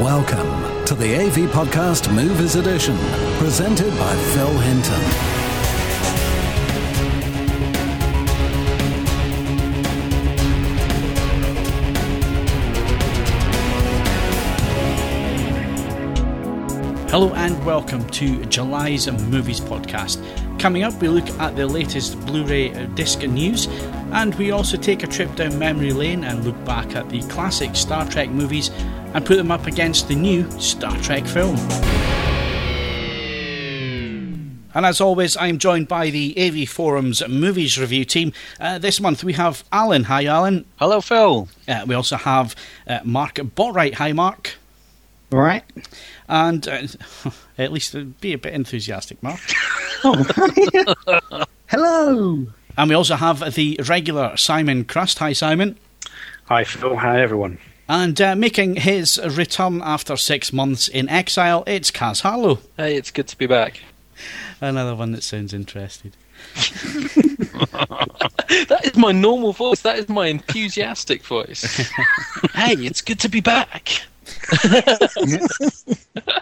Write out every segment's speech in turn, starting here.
Welcome to the AV Podcast Movies Edition, presented by Phil Hinton. Hello and welcome to July's Movies Podcast. Coming up, we look at the latest Blu ray disc news, and we also take a trip down memory lane and look back at the classic Star Trek movies and put them up against the new Star Trek film. And as always, I'm joined by the AV Forums Movies Review team. Uh, this month we have Alan. Hi, Alan. Hello, Phil. Uh, we also have uh, Mark Botwright. Hi, Mark. All right. And uh, at least be a bit enthusiastic, Mark. Hello. And we also have the regular Simon Crust. Hi, Simon. Hi, Phil. Hi, everyone. And uh, making his return after six months in exile, it's Kaz Harlow. Hey, it's good to be back. Another one that sounds interested. that is my normal voice. That is my enthusiastic voice. hey, it's good to be back.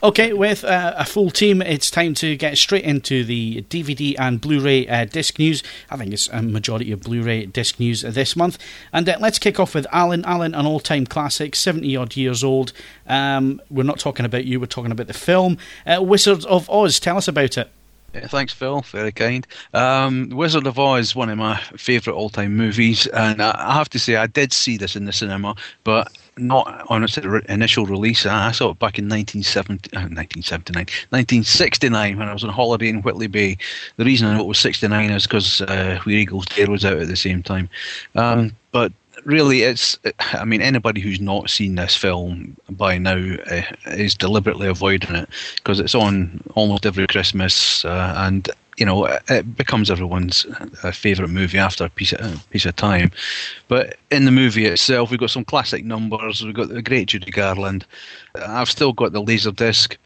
Okay, with uh, a full team, it's time to get straight into the DVD and Blu ray uh, disc news. I think it's a majority of Blu ray disc news this month. And uh, let's kick off with Alan. Alan, an all time classic, 70 odd years old. Um, we're not talking about you, we're talking about the film. Uh, Wizards of Oz, tell us about it. Thanks, Phil. Very kind. Um, Wizard of Oz, one of my favourite all-time movies, and I have to say I did see this in the cinema, but not on its initial release. I saw it back in 1970, uh, 1979, 1969 when I was on holiday in Whitley Bay. The reason I know it was 69 is because uh, Where Eagles Dare was out at the same time. Um, but really, it's, I mean, anybody who's not seen this film by now uh, is deliberately avoiding it because it's on almost every Christmas uh, and you know, it becomes everyone's uh, favourite movie after a piece of, piece of time. But in the movie itself, we've got some classic numbers. We've got the great Judy Garland. I've still got the laser disc.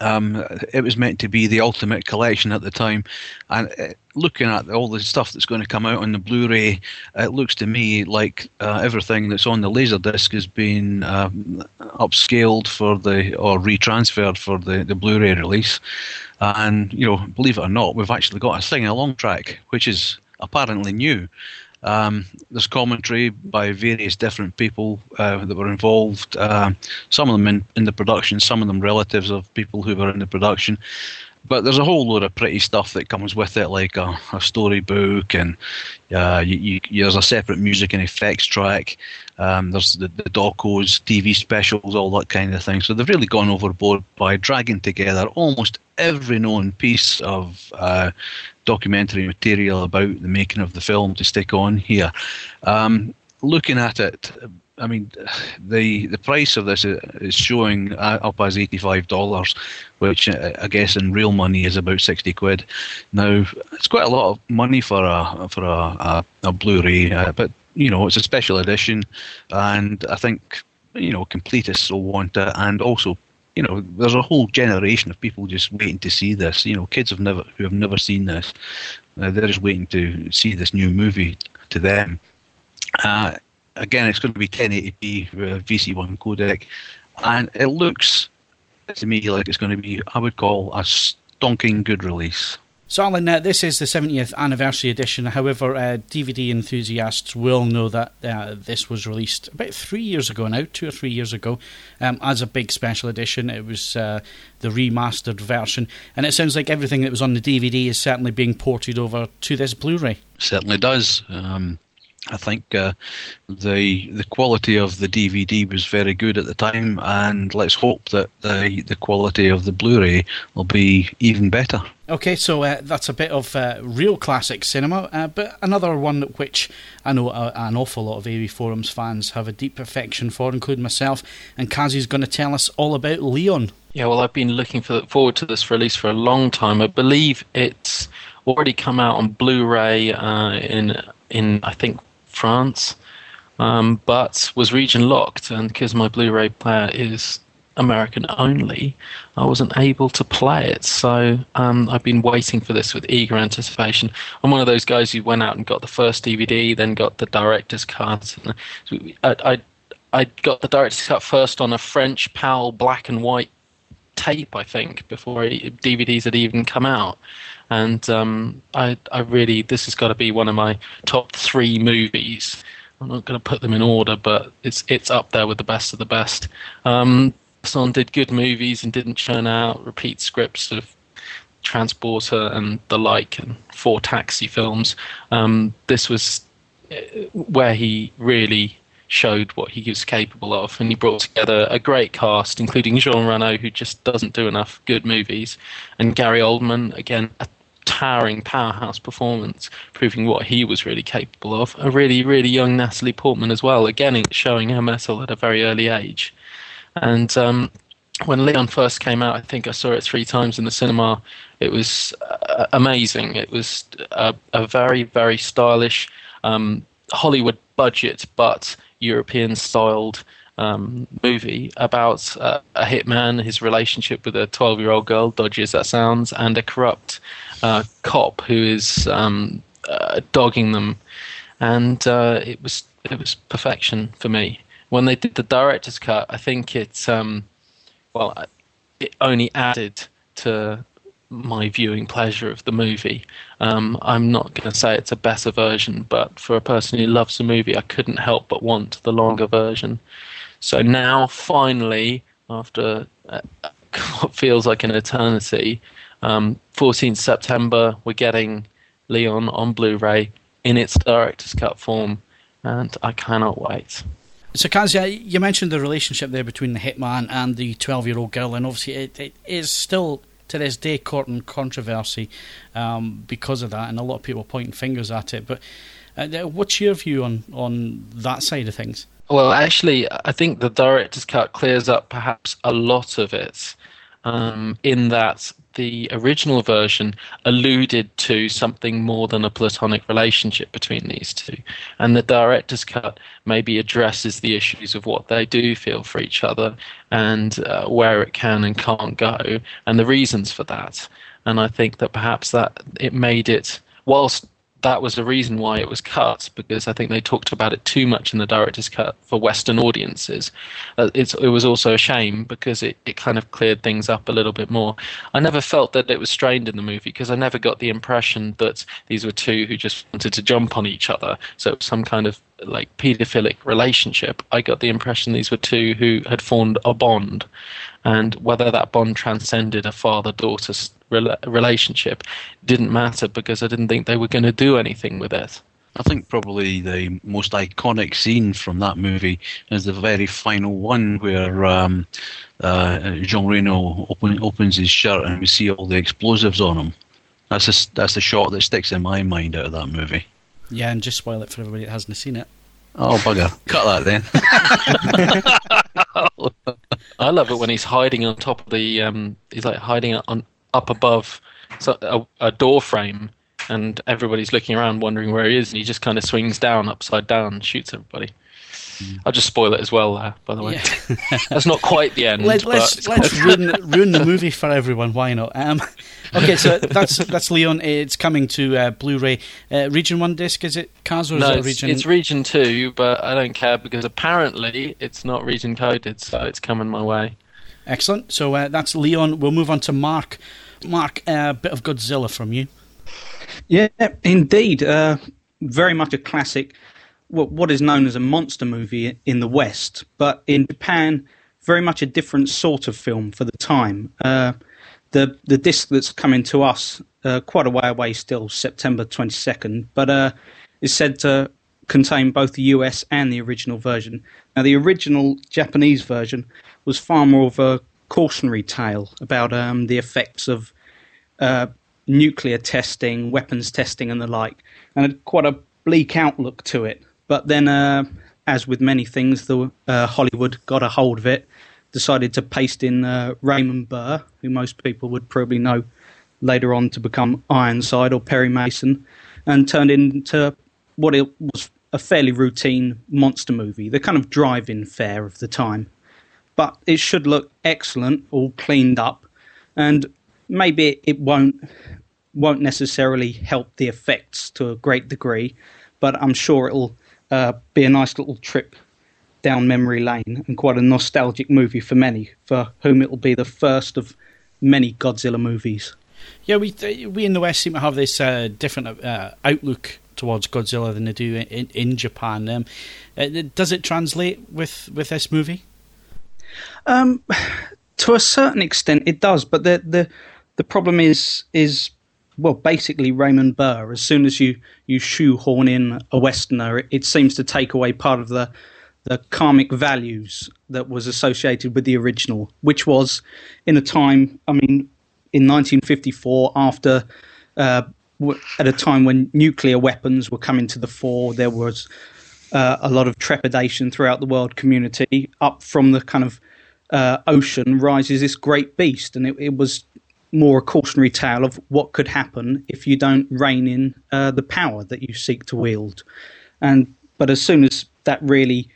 Um, it was meant to be the ultimate collection at the time, and uh, looking at all the stuff that's going to come out on the Blu-ray, it looks to me like uh, everything that's on the Laserdisc has been um, upscaled for the or retransferred for the, the Blu-ray release. And you know, believe it or not, we've actually got a sing-along track, which is apparently new. Um, there's commentary by various different people uh, that were involved. Uh, some of them in, in the production, some of them relatives of people who were in the production. But there's a whole load of pretty stuff that comes with it, like a, a storybook, and uh, you, you, there's a separate music and effects track. Um, there's the, the docos, TV specials, all that kind of thing. So they've really gone overboard by dragging together almost every known piece of uh, documentary material about the making of the film to stick on here. Um, looking at it, I mean, the the price of this is showing up as eighty five dollars, which uh, I guess in real money is about sixty quid. Now it's quite a lot of money for a for a a, a Blu-ray, uh, but you know it's a special edition, and I think you know completists will want it, and also you know there's a whole generation of people just waiting to see this. You know, kids have never who have never seen this, uh, they're just waiting to see this new movie to them. Uh, again, it's going to be 1080p uh, VC1 codec, and it looks to me like it's going to be, I would call, a stonking good release. So, Alan, uh, this is the 70th anniversary edition. However, uh, DVD enthusiasts will know that uh, this was released about three years ago now, two or three years ago, um, as a big special edition. It was uh, the remastered version. And it sounds like everything that was on the DVD is certainly being ported over to this Blu ray. Certainly does. Um, I think uh, the the quality of the DVD was very good at the time, and let's hope that the the quality of the Blu-ray will be even better. Okay, so uh, that's a bit of uh, real classic cinema, uh, but another one which I know uh, an awful lot of AV Forums fans have a deep affection for, including myself. And Kazi's going to tell us all about Leon. Yeah, well, I've been looking for, forward to this release for a long time. I believe it's already come out on Blu-ray uh, in in I think France, um, but was region locked, and because my Blu-ray player is American only, I wasn't able to play it. So um, I've been waiting for this with eager anticipation. I'm one of those guys who went out and got the first DVD, then got the director's cut. I, I, I got the director's cut first on a French PAL black and white tape, I think, before DVDs had even come out. And um, I, I really, this has got to be one of my top three movies. I'm not going to put them in order, but it's it's up there with the best of the best. Um, Son did good movies and didn't churn out repeat scripts of Transporter and the like, and four taxi films. Um, this was uh, where he really showed what he was capable of, and he brought together a great cast, including Jean Reno, who just doesn't do enough good movies, and Gary Oldman, again, a towering powerhouse performance, proving what he was really capable of. A really, really young Natalie Portman as well, again, showing her mettle at a very early age. And um, when Leon first came out, I think I saw it three times in the cinema. It was uh, amazing. It was a, a very, very stylish um, Hollywood budget, but European styled um, movie about uh, a hitman, his relationship with a 12 year old girl, dodgy as that sounds, and a corrupt uh, cop who is um, uh, dogging them. And uh, it was it was perfection for me when they did the director's cut, I think it's um, well, it only added to my viewing pleasure of the movie. Um, I'm not going to say it's a better version, but for a person who loves a movie, I couldn't help but want the longer version. So now, finally, after uh, what feels like an eternity, um, 14th September, we're getting Leon on Blu-ray in its director's cut form, and I cannot wait. So, Kazia, you mentioned the relationship there between the hitman and the 12 year old girl, and obviously it, it is still to this day caught in controversy um, because of that, and a lot of people pointing fingers at it. But uh, what's your view on, on that side of things? Well, actually, I think the director's cut clears up perhaps a lot of it um, in that the original version alluded to something more than a platonic relationship between these two. And the director's cut maybe addresses the issues of what they do feel for each other and uh, where it can and can't go and the reasons for that. And I think that perhaps that it made it, whilst that was the reason why it was cut because I think they talked about it too much in the director's cut for Western audiences. Uh, it was also a shame because it, it kind of cleared things up a little bit more. I never felt that it was strained in the movie because I never got the impression that these were two who just wanted to jump on each other. So it was some kind of like paedophilic relationship. I got the impression these were two who had formed a bond, and whether that bond transcended a father-daughter relationship didn't matter because I didn't think they were going to do anything with it. I think probably the most iconic scene from that movie is the very final one where um, uh, Jean Reno open, opens his shirt and we see all the explosives on him. That's a, that's the shot that sticks in my mind out of that movie. Yeah, and just spoil it for everybody that hasn't seen it. Oh bugger! Cut that then. I love it when he's hiding on top of the. Um, he's like hiding on up above a, a door frame, and everybody's looking around wondering where he is, and he just kind of swings down upside down and shoots everybody. I'll just spoil it as well, uh, by the way. Yeah. That's not quite the end. Let, us let's ruin, ruin the movie for everyone. Why not? Um, okay, so that's that's Leon. It's coming to uh, Blu-ray. Uh, region one disc is it? Kaz or no, is it region? It's region two, but I don't care because apparently it's not region coded, so it's coming my way. Excellent. So uh, that's Leon. We'll move on to Mark. Mark, a uh, bit of Godzilla from you. Yeah, indeed. Uh, very much a classic. What is known as a monster movie in the West, but in Japan, very much a different sort of film for the time. Uh, the the disc that's coming to us uh, quite a way away still, September 22nd, but uh, is said to contain both the US and the original version. Now, the original Japanese version was far more of a cautionary tale about um, the effects of uh, nuclear testing, weapons testing, and the like, and had quite a bleak outlook to it. But then, uh, as with many things, the uh, Hollywood got a hold of it, decided to paste in uh, Raymond Burr, who most people would probably know later on to become Ironside or Perry Mason, and turned into what it was a fairly routine monster movie, the kind of drive-in fare of the time. But it should look excellent, all cleaned up, and maybe it won't won't necessarily help the effects to a great degree, but I'm sure it'll uh, be a nice little trip down memory lane and quite a nostalgic movie for many, for whom it will be the first of many Godzilla movies. Yeah, we we in the West seem to have this uh, different uh, outlook towards Godzilla than they do in, in Japan. Um, uh, does it translate with, with this movie? Um, to a certain extent, it does. But the the the problem is is well, basically Raymond Burr. As soon as you you shoehorn in a Westerner, it, it seems to take away part of the the karmic values that was associated with the original, which was in a time, I mean, in 1954, after uh, at a time when nuclear weapons were coming to the fore, there was uh, a lot of trepidation throughout the world community. Up from the kind of uh, ocean rises this great beast, and it, it, was more a cautionary tale of what could happen if you don't rein in uh, the power that you seek to wield. And but as soon as that really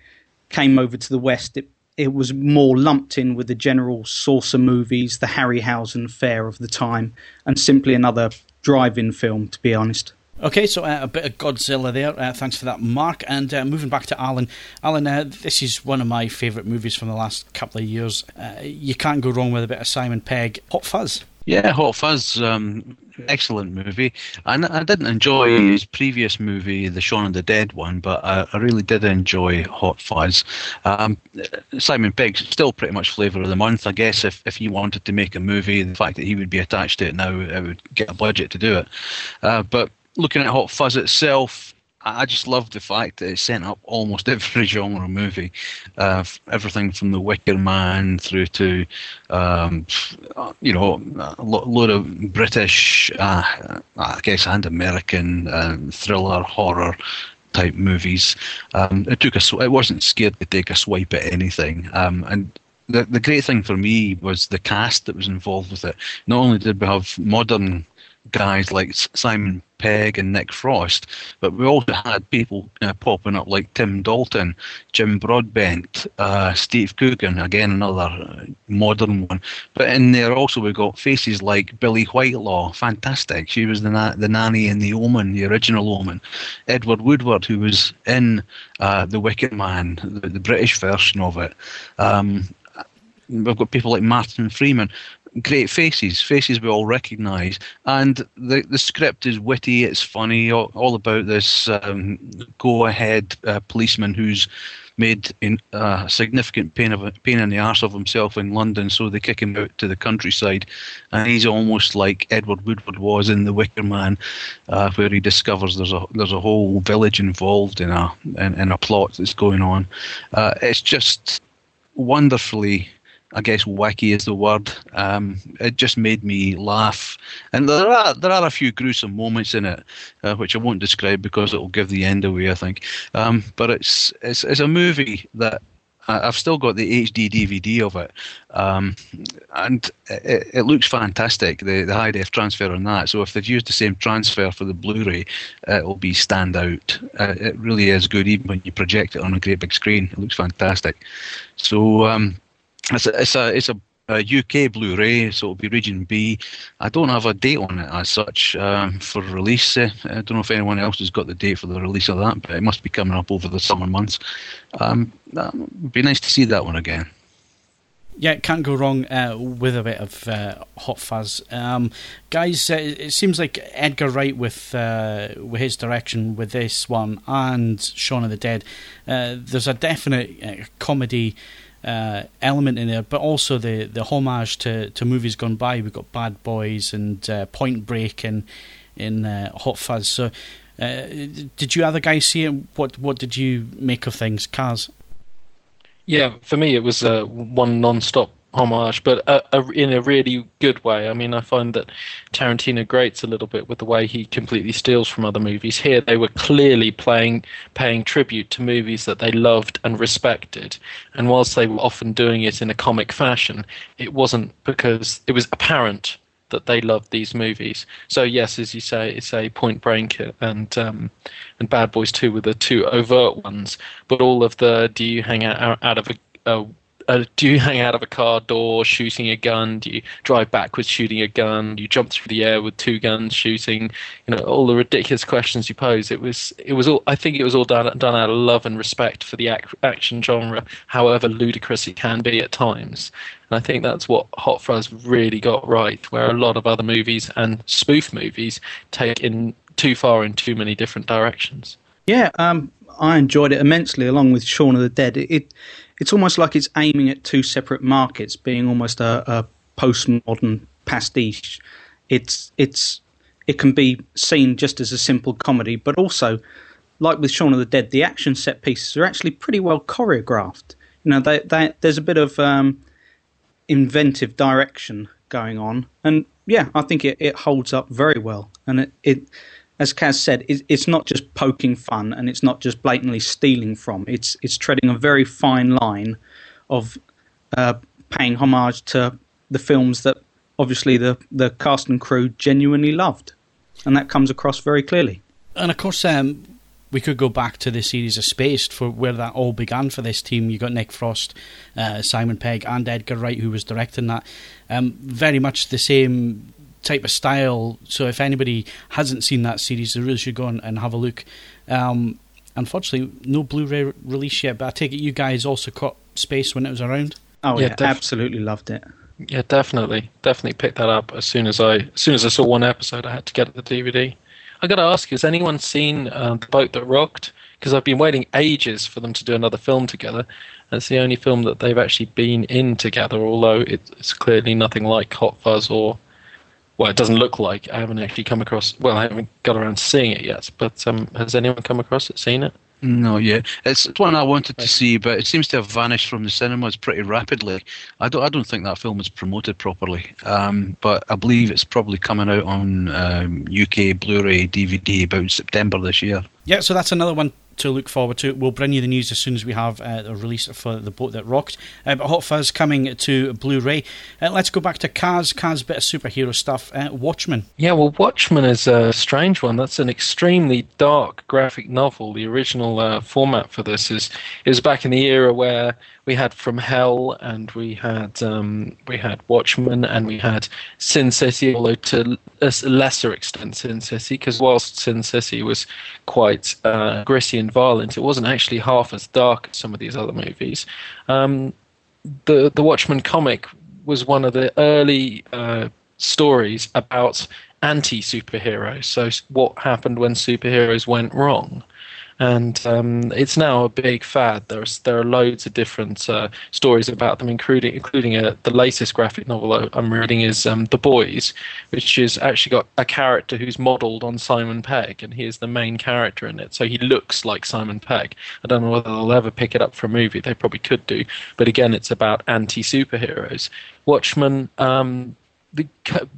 came over to the West, it it was more lumped in with the general saucer movies, the Harryhausen fare of the time, and simply another drive-in film, to be honest. Okay, so uh, a bit of Godzilla there. Uh, thanks for that, Mark. And uh, moving back to Alan. Alan, uh, this is one of my favourite movies from the last couple of years. Uh, you can't go wrong with a bit of Simon Pegg. Hot Fuzz. Yeah, Hot Fuzz, um, excellent movie. And I didn't enjoy his previous movie, the Shaun of the Dead one, but I, I really did enjoy Hot Fuzz. Um, Simon Pegg's still pretty much flavour of the month, I guess. If if he wanted to make a movie, the fact that he would be attached to it now, it would get a budget to do it. Uh, but looking at Hot Fuzz itself, I just love the fact that it sent up almost every genre movie, uh, everything from The Wicker Man through to, um, you know, a lot of British, uh, I guess, and American uh, thriller horror type movies. Um, it took a, it wasn't scared to take a swipe at anything, um, and the the great thing for me was the cast that was involved with it. Not only did we have modern guys like Simon Pegg and Nick Frost, but we also had people uh, popping up like Tim Dalton, Jim Broadbent, uh, Steve Coogan, again another uh, modern one. But in there also we got faces like Billie Whitelaw, fantastic. She was the na- the nanny in the Omen, the original Omen. Edward Woodward, who was in uh, the Wicker Man, the, the, British version of it. Um, we've got people like Martin Freeman great faces, faces we all recognise, and the the script is witty, it's funny, all, all about this um, go-ahead uh, policeman who's made a uh, significant pain of pain in the arse of himself in London, so they kick him out to the countryside, and he's almost like Edward Woodward was in The Wicker Man, uh, where he discovers there's a there's a whole village involved in a in, in a plot that's going on. Uh, it's just wonderfully I guess wacky is the word. Um, it just made me laugh, and there are there are a few gruesome moments in it, uh, which I won't describe because it will give the end away. I think, um, but it's it's it's a movie that I've still got the HD DVD of it, um, and it, it, looks fantastic. The the high def transfer on that. So if they've used the same transfer for the Blu-ray, it will be stand out. Uh, it really is good, even when you project it on a great big screen. It looks fantastic. So um, it's a it's a it's a, a UK Blu-ray, so it'll be Region B. I don't have a date on it as such um, for release. Uh, I don't know if anyone else has got the date for the release of that, but it must be coming up over the summer months. Um, it'd be nice to see that one again. Yeah, can't go wrong uh, with a bit of uh, hot fuzz, um, guys. Uh, it seems like Edgar Wright with uh, with his direction with this one and Shaun of the Dead. Uh, there's a definite uh, comedy uh, element in there, but also the the homage to, to movies gone by. We've got Bad Boys and uh, Point Break and in uh, Hot Fuzz. So, uh, did you other guys see it? What what did you make of things, Kaz? Yeah, for me it was uh, one non-stop homage, but a, a, in a really good way. I mean, I find that Tarantino grates a little bit with the way he completely steals from other movies. Here, they were clearly playing, paying tribute to movies that they loved and respected, and whilst they were often doing it in a comic fashion, it wasn't because it was apparent that they loved these movies. So yes, as you say, it's a Point Break and um, and Bad Boys Two were the two overt ones, but all of the do you hang out out of a, a uh, do you hang out of a car door shooting a gun? Do you drive backwards shooting a gun? Do you jump through the air with two guns shooting? You know, all the ridiculous questions you pose. It was, it was all. I think it was all done done out of love and respect for the ac- action genre, however ludicrous it can be at times. And I think that's what Hot Fuzz really got right, where a lot of other movies and spoof movies take in too far in too many different directions. Yeah, um, I enjoyed it immensely, along with Shaun of the Dead. It, it it's almost like it's aiming at two separate markets, being almost a, a postmodern pastiche. It's it's it can be seen just as a simple comedy, but also, like with Shaun of the Dead, the action set pieces are actually pretty well choreographed. You know, they, they, there's a bit of um, inventive direction going on, and yeah, I think it, it holds up very well. And it, it as Kaz said, it's not just poking fun and it's not just blatantly stealing from. It's it's treading a very fine line of uh, paying homage to the films that obviously the the cast and crew genuinely loved, and that comes across very clearly. And of course, um, we could go back to the series of Spaced for where that all began for this team. You got Nick Frost, uh, Simon Pegg, and Edgar Wright who was directing that. Um, very much the same type of style. So if anybody hasn't seen that series, they really should go and, have a look. Um, unfortunately, no Blu-ray release yet, but I take it you guys also caught Spaced when it was around. Oh yeah, yeah def- absolutely loved it. Yeah, definitely, definitely picked that up as soon as I as soon as I saw one episode. I had to get the DVD. I got to ask, has anyone seen uh, the boat that rocked? Because I've been waiting ages for them to do another film together. It's the only film that they've actually been in together, although it's clearly nothing like Hot Fuzz or well, it doesn't look like. I haven't actually come across. Well, I haven't got around to seeing it yet. But um, has anyone come across it, seen it? No, yeah, it's one I wanted to see, but it seems to have vanished from the cinemas pretty rapidly. I don't, I don't think that film was promoted properly. Um, but I believe it's probably coming out on um, UK Blu-ray DVD about September this year. Yeah, so that's another one to look forward to. We'll bring you the news as soon as we have uh, a release for the boat that rocked. Uh, but Hot Fuzz coming to Blu-ray. Uh, let's go back to Kaz. Kaz, bit of superhero stuff. Uh, Watchmen. Yeah, well, Watchmen is a strange one. That's an extremely dark graphic novel. The original uh, format for this is is back in the era where we had From Hell and we had um, we had Watchmen and we had Sin City, although to a lesser extent Sin City, because whilst Sin City was quite uh, gritty and violent, it wasn't actually half as dark as some of these other movies. Um, the the Watchmen comic was one of the early uh, stories about anti superheroes. So what happened when superheroes went wrong? And um, it's now a big fad. There's there are loads of different uh, stories about them, including including a, uh, the latest graphic novel I'm reading is um, The Boys, which has actually got a character who's modelled on Simon Pegg, and he is the main character in it. So he looks like Simon Pegg. I don't know whether they'll ever pick it up for a movie. They probably could do, but again, it's about anti superheroes. Watchmen. Um, the,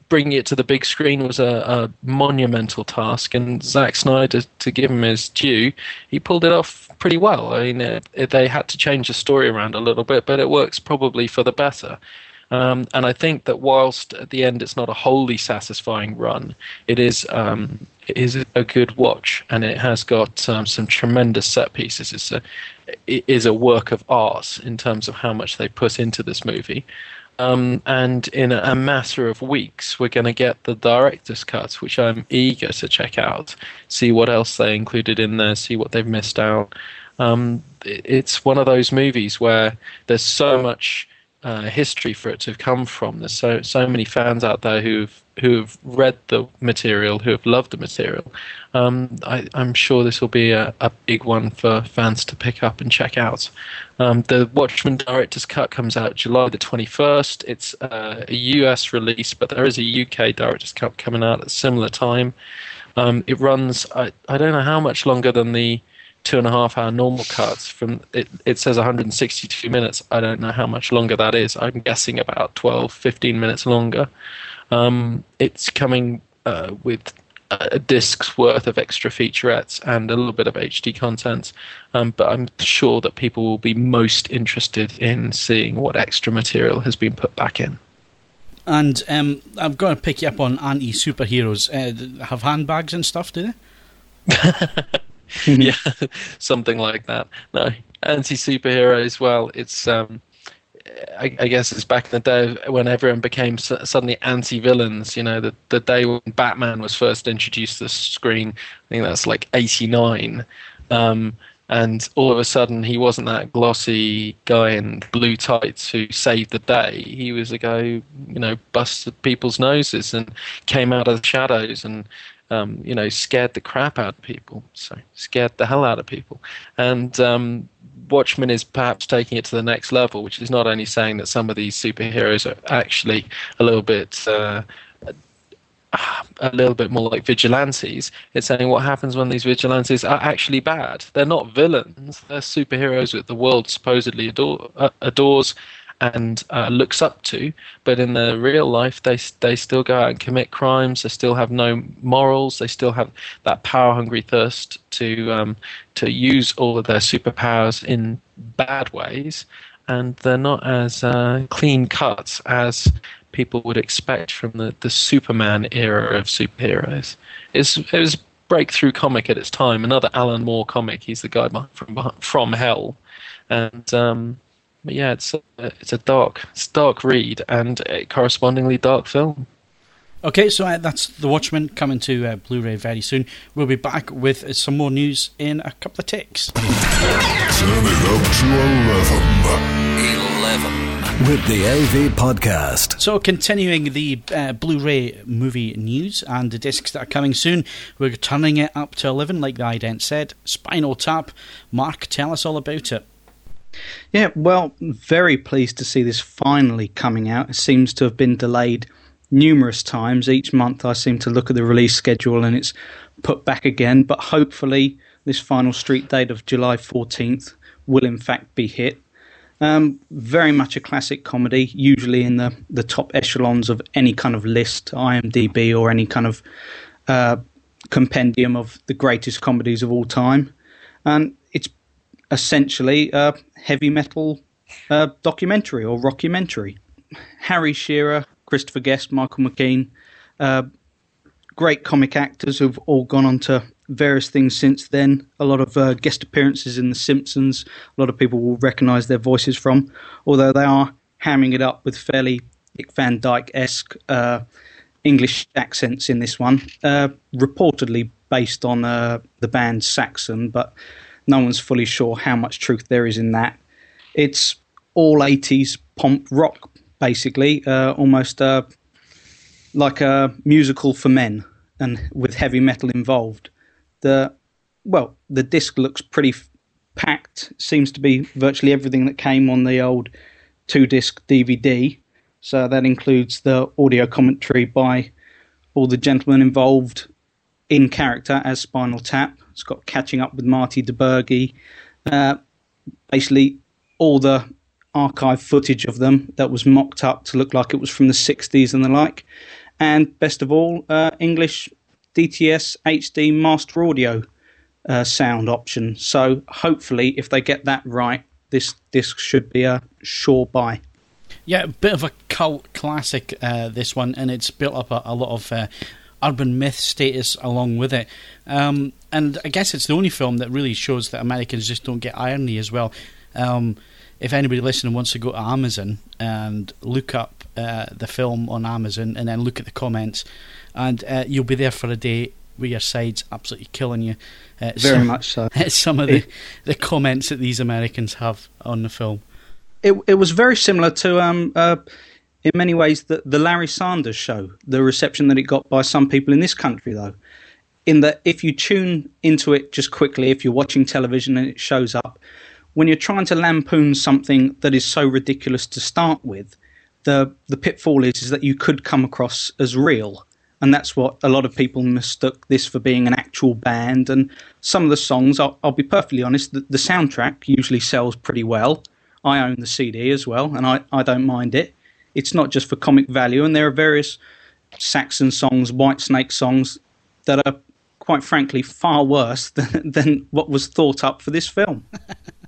bringing it to the big screen was a, a, monumental task, and Zack Snyder, to give him his due, he pulled it off pretty well. I mean, it, it, they had to change the story around a little bit, but it works probably for the better. Um, and I think that whilst at the end it's not a wholly satisfying run, it is um, it is a good watch, and it has got um, some tremendous set pieces. It's a it is a work of art in terms of how much they put into this movie. Um, and in a, matter of weeks, we're going to get the director's cut, which I'm eager to check out, see what else they included in there, see what they've missed out. Um, it's one of those movies where there's so much uh, history for it to have come from. There's so so many fans out there who've who've read the material, who have loved the material. Um, I, am sure this will be a, a, big one for fans to pick up and check out. Um, the Watchmen Director's Cut comes out July the 21st. It's uh, a US release, but there is a UK Director's Cut coming out at a similar time. Um, it runs, I, I don't know how much longer than the two and a half hour normal cuts from it, it says 162 minutes i don't know how much longer that is i'm guessing about 12 15 minutes longer um, it's coming uh, with a disc's worth of extra featurettes and a little bit of hd content um, but i'm sure that people will be most interested in seeing what extra material has been put back in And um, I'm going to pick you up on anti superheroes. Uh, have handbags and stuff, do they? yeah, something like that. No, anti superheroes. Well, it's um, I, I, guess it's back in the day when everyone became su- suddenly anti-villains. You know, the the day when Batman was first introduced to the screen. I think that's like '89. Um, and all of a sudden he wasn't that glossy guy in blue tights who saved the day. He was a guy who, you know, busted people's noses and came out of the shadows and, um, you know, scared the crap out of people. So scared the hell out of people. And um, Watchmen is perhaps taking it to the next level, which is not only saying that some of these superheroes are actually a little bit. Uh, a little bit more like vigilantes. It's saying what happens when these vigilantes are actually bad. They're not villains. They're superheroes that the world supposedly adore, uh, adores and uh, looks up to. But in the real life, they they still go out and commit crimes. They still have no morals. They still have that power hungry thirst to um, to use all of their superpowers in bad ways. And they're not as uh, clean cut as people would expect from the, the Superman era of superheroes. It's, it was breakthrough comic at its time, another Alan Moore comic. He's the guy from from Hell, and um, but yeah, it's a, it's a dark it's a dark read and a correspondingly dark film. Okay, so uh, that's The Watchmen coming to uh, Blu-ray very soon. We'll be back with uh, some more news in a couple of ticks. Turn it up to 11. 11 with the AV podcast. So, continuing the uh, Blu ray movie news and the discs that are coming soon, we're turning it up to 11, like the ident said. Spinal Tap. Mark, tell us all about it. Yeah, well, very pleased to see this finally coming out. It seems to have been delayed numerous times. Each month I seem to look at the release schedule and it's put back again, but hopefully this final street date of July 14th will in fact be hit. Um, very much a classic comedy, usually in the, the top echelons of any kind of list, IMDb or any kind of uh, compendium of the greatest comedies of all time. And essentially a heavy metal uh, documentary or rockumentary. Harry Shearer, Christopher Guest, Michael McKean, uh, great comic actors who've all gone on to various things since then. A lot of uh, guest appearances in The Simpsons. A lot of people will recognise their voices from, although they are hamming it up with fairly Dick Van Dyke esque uh, English accents in this one. Uh, reportedly based on uh, the band Saxon, but no one's fully sure how much truth there is in that. It's all 80s pomp rock, basically, uh, almost uh, like a musical for men and with heavy metal involved the well, the disc looks pretty f- packed. Seems to be virtually everything that came on the old two disc DVD. So that includes the audio commentary by all the gentlemen involved in character as Spinal Tap. It's got catching up with Marty DiBergi. Uh, basically, all the archive footage of them that was mocked up to look like it was from the 60s and the like. And best of all, uh, English DTS HD Master Audio uh, sound option. So hopefully, if they get that right, this disc should be a sure buy. Yeah, a bit of a cult classic, uh, this one, and it's built up a, a lot of uh, urban myth status along with it. Um, and I guess it's the only film that really shows that Americans just don't get irony as well. Um, if anybody listening wants to go to Amazon and look up uh, the film on Amazon and then look at the comments, and uh, you'll be there for a day with your sides absolutely killing you. Uh, Very some, much so. some of the, the comments that these Americans have on the film. It it was very similar to um uh, in many ways the the Larry Sanders show. The reception that it got by some people in this country, though, in that if you tune into it just quickly, if you're watching television and it shows up, when you're trying to lampoon something that is so ridiculous to start with, the the pitfall is, is that you could come across as real and that's what a lot of people mistook this for being an actual band. And some of the songs, I'll, I'll be perfectly honest, the, the, soundtrack usually sells pretty well. I own the CD as well, and I, I don't mind it. It's not just for comic value, and there are various Saxon songs, White Snake songs that are, quite frankly, far worse than, than what was thought up for this film.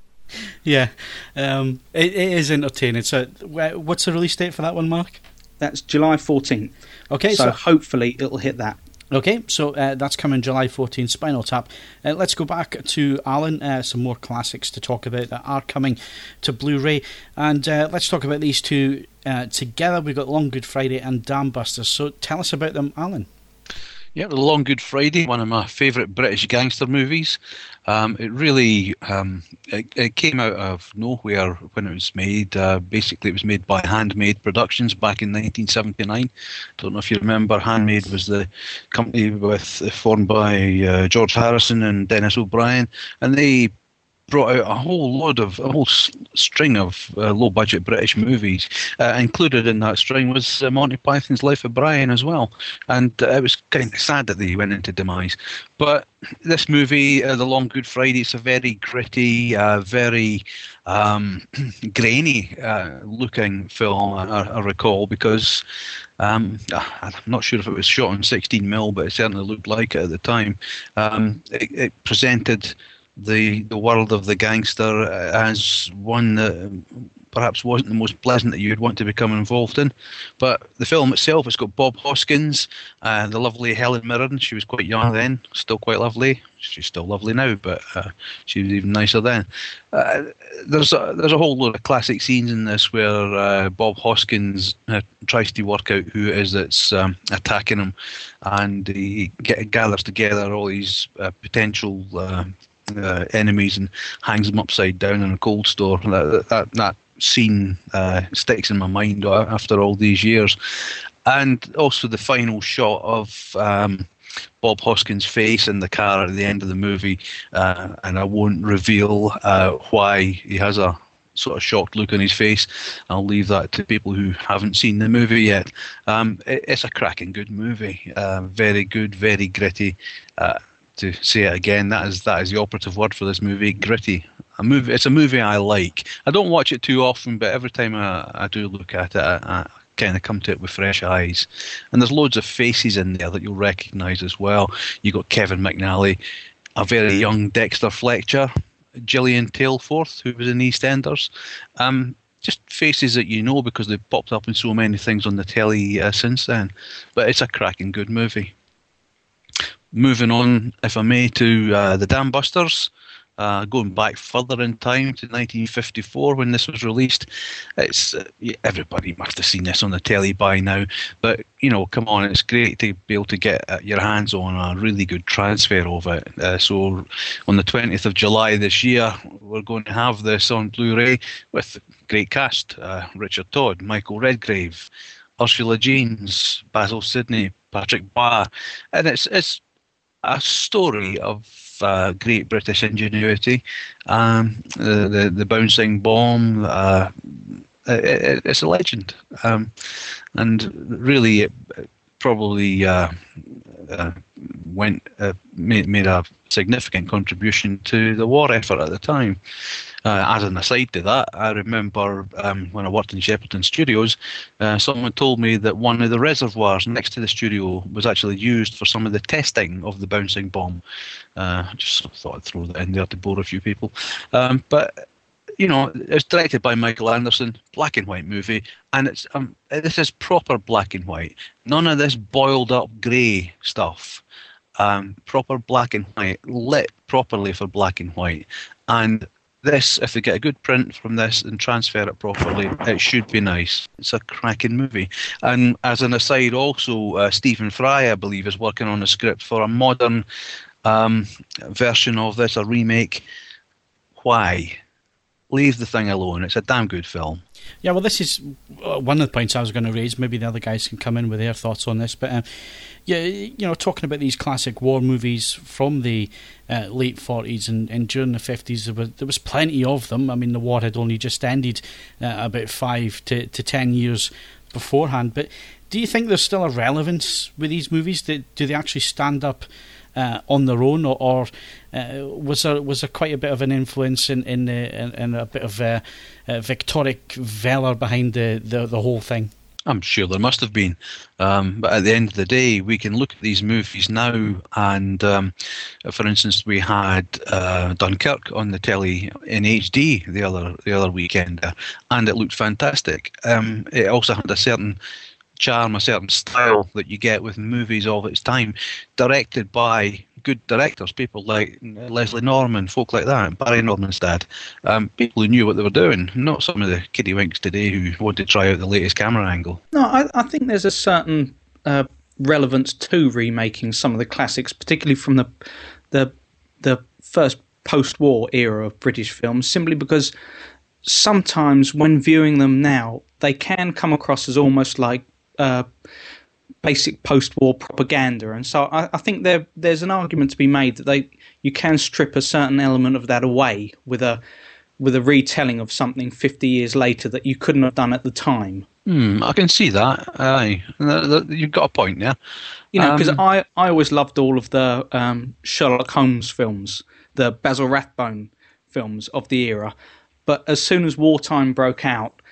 yeah, um, it, it is entertaining. So, what's the release date for that one, Mark? That's July 14th. Okay, so, so hopefully it'll hit that. Okay, so uh, that's coming July 14th, Spinal Tap. Uh, let's go back to Alan, uh, some more classics to talk about that are coming to Blu ray. And uh, let's talk about these two uh, together. We've got Long Good Friday and Dam Busters. So tell us about them, Alan. Yeah, The Long Good Friday, one of my favourite British gangster movies. Um, it really um, it, it, came out of nowhere when it was made. Uh, basically, it was made by Handmade Productions back in 1979. Don't know if you remember. Handmade was the company with formed by uh, George Harrison and Dennis O'Brien, and they brought out a whole load of a whole string of uh, low budget British movies. Uh, included in that string was uh, Monty Python's Life of Brian as well, and uh, it was kind of sad that they went into demise. But this movie, uh, The Long Good Friday, it's a very gritty, uh, very um, grainy looking film. I, I recall because. Um, I'm not sure if it was shot on 16 mm, but it certainly looked like it at the time. Um, it, it presented the the world of the gangster as one that perhaps wasn't the most pleasant that you'd want to become involved in. But the film itself, it's got Bob Hoskins, uh, the lovely Helen Mirren. She was quite young then, still quite lovely. She's still lovely now, but uh, she was even nicer then. Uh, there's a, there's a whole lot of classic scenes in this where uh, Bob Hoskins uh, tries to work out who it is that's um, attacking him, and he get, gathers together all these uh, potential uh, enemies and hangs them upside down in a cold store. That that, that scene uh, sticks in my mind after all these years, and also the final shot of. Um, Bob Hoskins' face in the car at the end of the movie, uh, and I won't reveal uh, why he has a sort of shocked look on his face. I'll leave that to people who haven't seen the movie yet. Um, it, it's a cracking good movie, uh, very good, very gritty. To say it again, that is that is the operative word for this movie. Gritty. A movie. It's a movie I like. I don't watch it too often, but every time I, I do look at it, I, I kind of come to it with fresh eyes. And there's loads of faces in there that you'll recognise as well. You got Kevin McNally, a very young Dexter Fletcher, Gillian Tailforth, who was in EastEnders. Um, just faces that you know because they've popped up in so many things on the telly uh, since then. But it's a cracking good movie moving on, if I may, to uh, the Dam Busters. Uh, going back further in time to 1954 when this was released, it's uh, everybody must have seen this on the telly by now. But you know, come on, it's great to be able to get uh, your hands on a really good transfer of it. Uh, so, on the 20th of July this year, we're going to have this on Blu-ray with great cast: uh, Richard Todd, Michael Redgrave, Ursula Jeans, Basil Sydney, Patrick Barr, and it's it's a story of uh, great British ingenuity. Um, the, the, the bouncing bomb. Uh, it, it's a legend, um, and really, it, probably uh, uh, went uh, made, made a significant contribution to the war effort at the time. Uh, as an aside to that, I remember um, when I worked in Shepperton Studios, uh, someone told me that one of the reservoirs next to the studio was actually used for some of the testing of the bouncing bomb. Uh, I just thought I'd throw that in there to bore a few people. Um, but you know, it's directed by Michael Anderson, black and white movie, and it's um, this is proper black and white. None of this boiled up grey stuff. Um, proper black and white, lit properly for black and white, and this, if they get a good print from this and transfer it properly, it should be nice. It's a cracking movie. And as an aside, also uh, Stephen Fry, I believe, is working on a script for a modern um, version of this, a remake. Why? Leave the thing alone. It's a damn good film. Yeah, well, this is uh, one of the points I was going to raise. Maybe the other guys can come in with their thoughts on this. But um, yeah, you know, talking about these classic war movies from the uh, late 40s and, and during the 50s, there was, there was plenty of them. I mean, the war had only just ended uh, about five to, to ten years beforehand. But do you think there's still a relevance with these movies? Do, do they actually stand up? Uh, on their own, or, or uh, was there was there quite a bit of an influence in in, in, in a bit of uh, Victoric valor behind the, the, the whole thing? I'm sure there must have been, um, but at the end of the day, we can look at these movies now, and um, for instance, we had uh, Dunkirk on the telly in HD the other the other weekend, uh, and it looked fantastic. Um, it also had a certain charm, a certain style that you get with movies of its time, directed by good directors, people like Leslie Norman, folk like that, Barry Norman's dad, um, people who knew what they were doing, not some of the kiddie winks today who want to try out the latest camera angle. No, I, I think there's a certain uh, relevance to remaking some of the classics, particularly from the the the first post-war era of British films, simply because sometimes when viewing them now, they can come across as almost like uh, basic post-war propaganda, and so I, I think there there's an argument to be made that they you can strip a certain element of that away with a with a retelling of something 50 years later that you couldn't have done at the time. Hmm, I can see that. Aye, you've got a point there. You know, because um, I, I always loved all of the um, Sherlock Holmes films, the Basil Rathbone films of the era. But as soon as wartime broke out,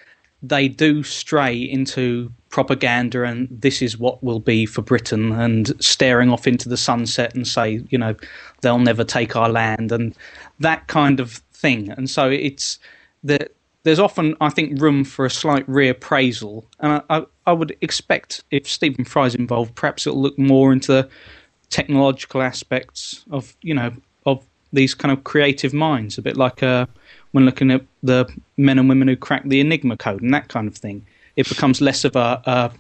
they do stray into propaganda and this is what will be for Britain and staring off into the sunset and say, you know, they'll never take our land and that kind of thing. And so it's the there's often, I think, room for a slight reappraisal. And I, I, I would expect if Stephen Fry's involved, perhaps it'll look more into the technological aspects of, you know, of these kind of creative minds, a bit like uh, when looking at the men and women who cracked the Enigma code and that kind of thing. It becomes less of a, a,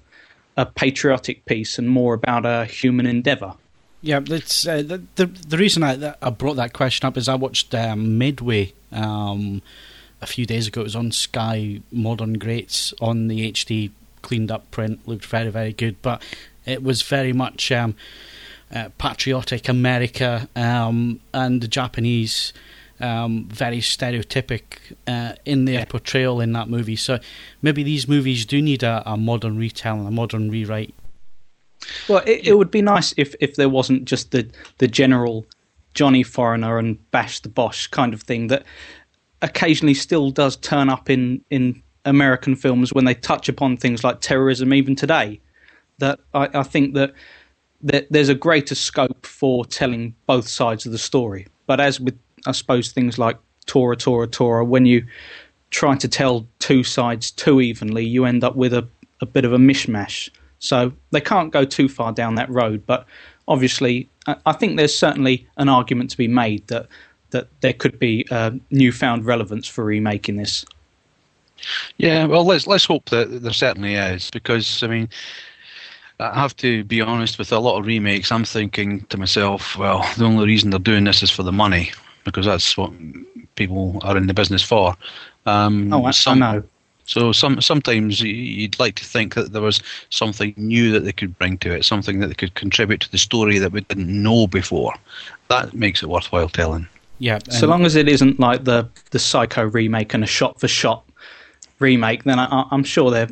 a patriotic piece and more about a human endeavour. Yeah, it's uh, the, the, the reason I I brought that question up is I watched um, Midway um, a few days ago. It was on Sky Modern Greats on the HD cleaned up print. Looked very, very good, but it was very much um, uh, patriotic America um, and the Japanese. Um, very stereotypic uh, in their portrayal in that movie. So maybe these movies do need a, a modern retelling, a modern rewrite. Well, it, it, would be nice if, if there wasn't just the, the general Johnny Foreigner and Bash the Bosh kind of thing that occasionally still does turn up in, in American films when they touch upon things like terrorism, even today. That I, I think that, that there's a greater scope for telling both sides of the story. But as with, I suppose, things like Tora, Tora, Tora, when you try to tell two sides too evenly, you end up with a, a bit of a mishmash. So they can't go too far down that road. But obviously, I think there's certainly an argument to be made that that there could be uh, newfound relevance for remaking this. Yeah, well, let's let's hope that there certainly is because I mean. I have to be honest with a lot of remakes. I'm thinking to myself, well, the only reason they're doing this is for the money because that's what people are in the business for. Um, oh, I, some, I know. So some sometimes you'd like to think that there was something new that they could bring to it, something that they could contribute to the story that we didn't know before. That makes it worthwhile telling. Yeah. So long as it isn't like the the Psycho remake and a shot for shot remake, then I, am sure there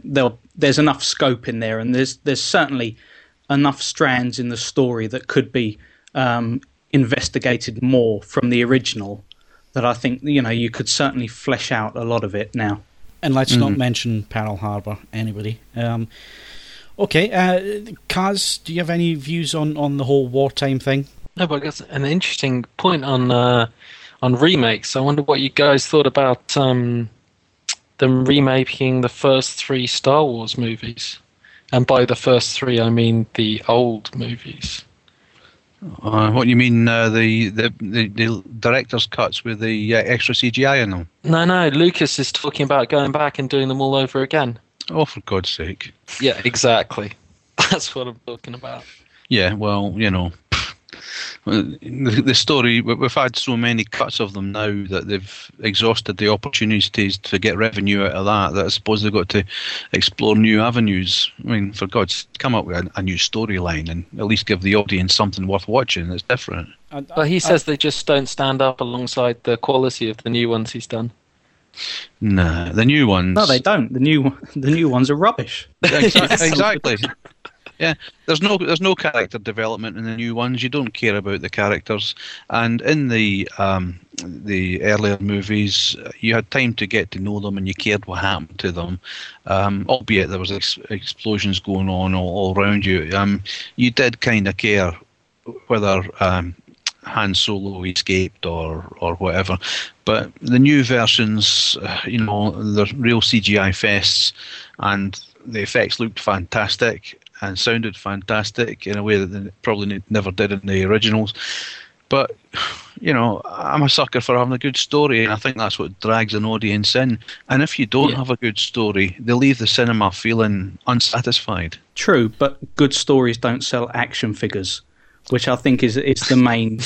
there's enough scope in there, and there's there's certainly enough strands in the story that could be um, investigated more from the original. That I think you know you could certainly flesh out a lot of it now. And let's mm. not mention Pearl Harbor. Anybody? Um, okay, uh, Kaz, do you have any views on, on the whole wartime thing? No, but that's an interesting point on uh, on remakes. I wonder what you guys thought about um, them remaking the first three Star Wars movies, and by the first three, I mean the old movies. Uh, what do you mean uh, the, the, the the director's cuts with the uh, extra CGI in them? No, no. Lucas is talking about going back and doing them all over again. Oh, for God's sake! Yeah, exactly. That's what I'm talking about. Yeah, well, you know, the, the story we've had so many cuts of them now that they've exhausted the opportunities to get revenue out of that that I suppose they've got to explore new avenues. I mean, for God's come up with a, a new storyline and at least give the audience something worth watching that's different. But he says they just don't stand up alongside the quality of the new ones he's done. No, the new ones. No, they don't. The new the new ones are rubbish. exactly. Yeah, there's no there's no character development in the new ones. You don't care about the characters, and in the um, the earlier movies, you had time to get to know them and you cared what happened to them. Um, albeit there was ex- explosions going on all, all around you, um, you did kind of care whether um, Han Solo escaped or or whatever. But the new versions, uh, you know, they're real CGI fests, and the effects looked fantastic and sounded fantastic in a way that they probably never did in the originals. But you know, I'm a sucker for having a good story, and I think that's what drags an audience in. And if you don't yeah. have a good story, they leave the cinema feeling unsatisfied. True, but good stories don't sell action figures which I think is it's the main,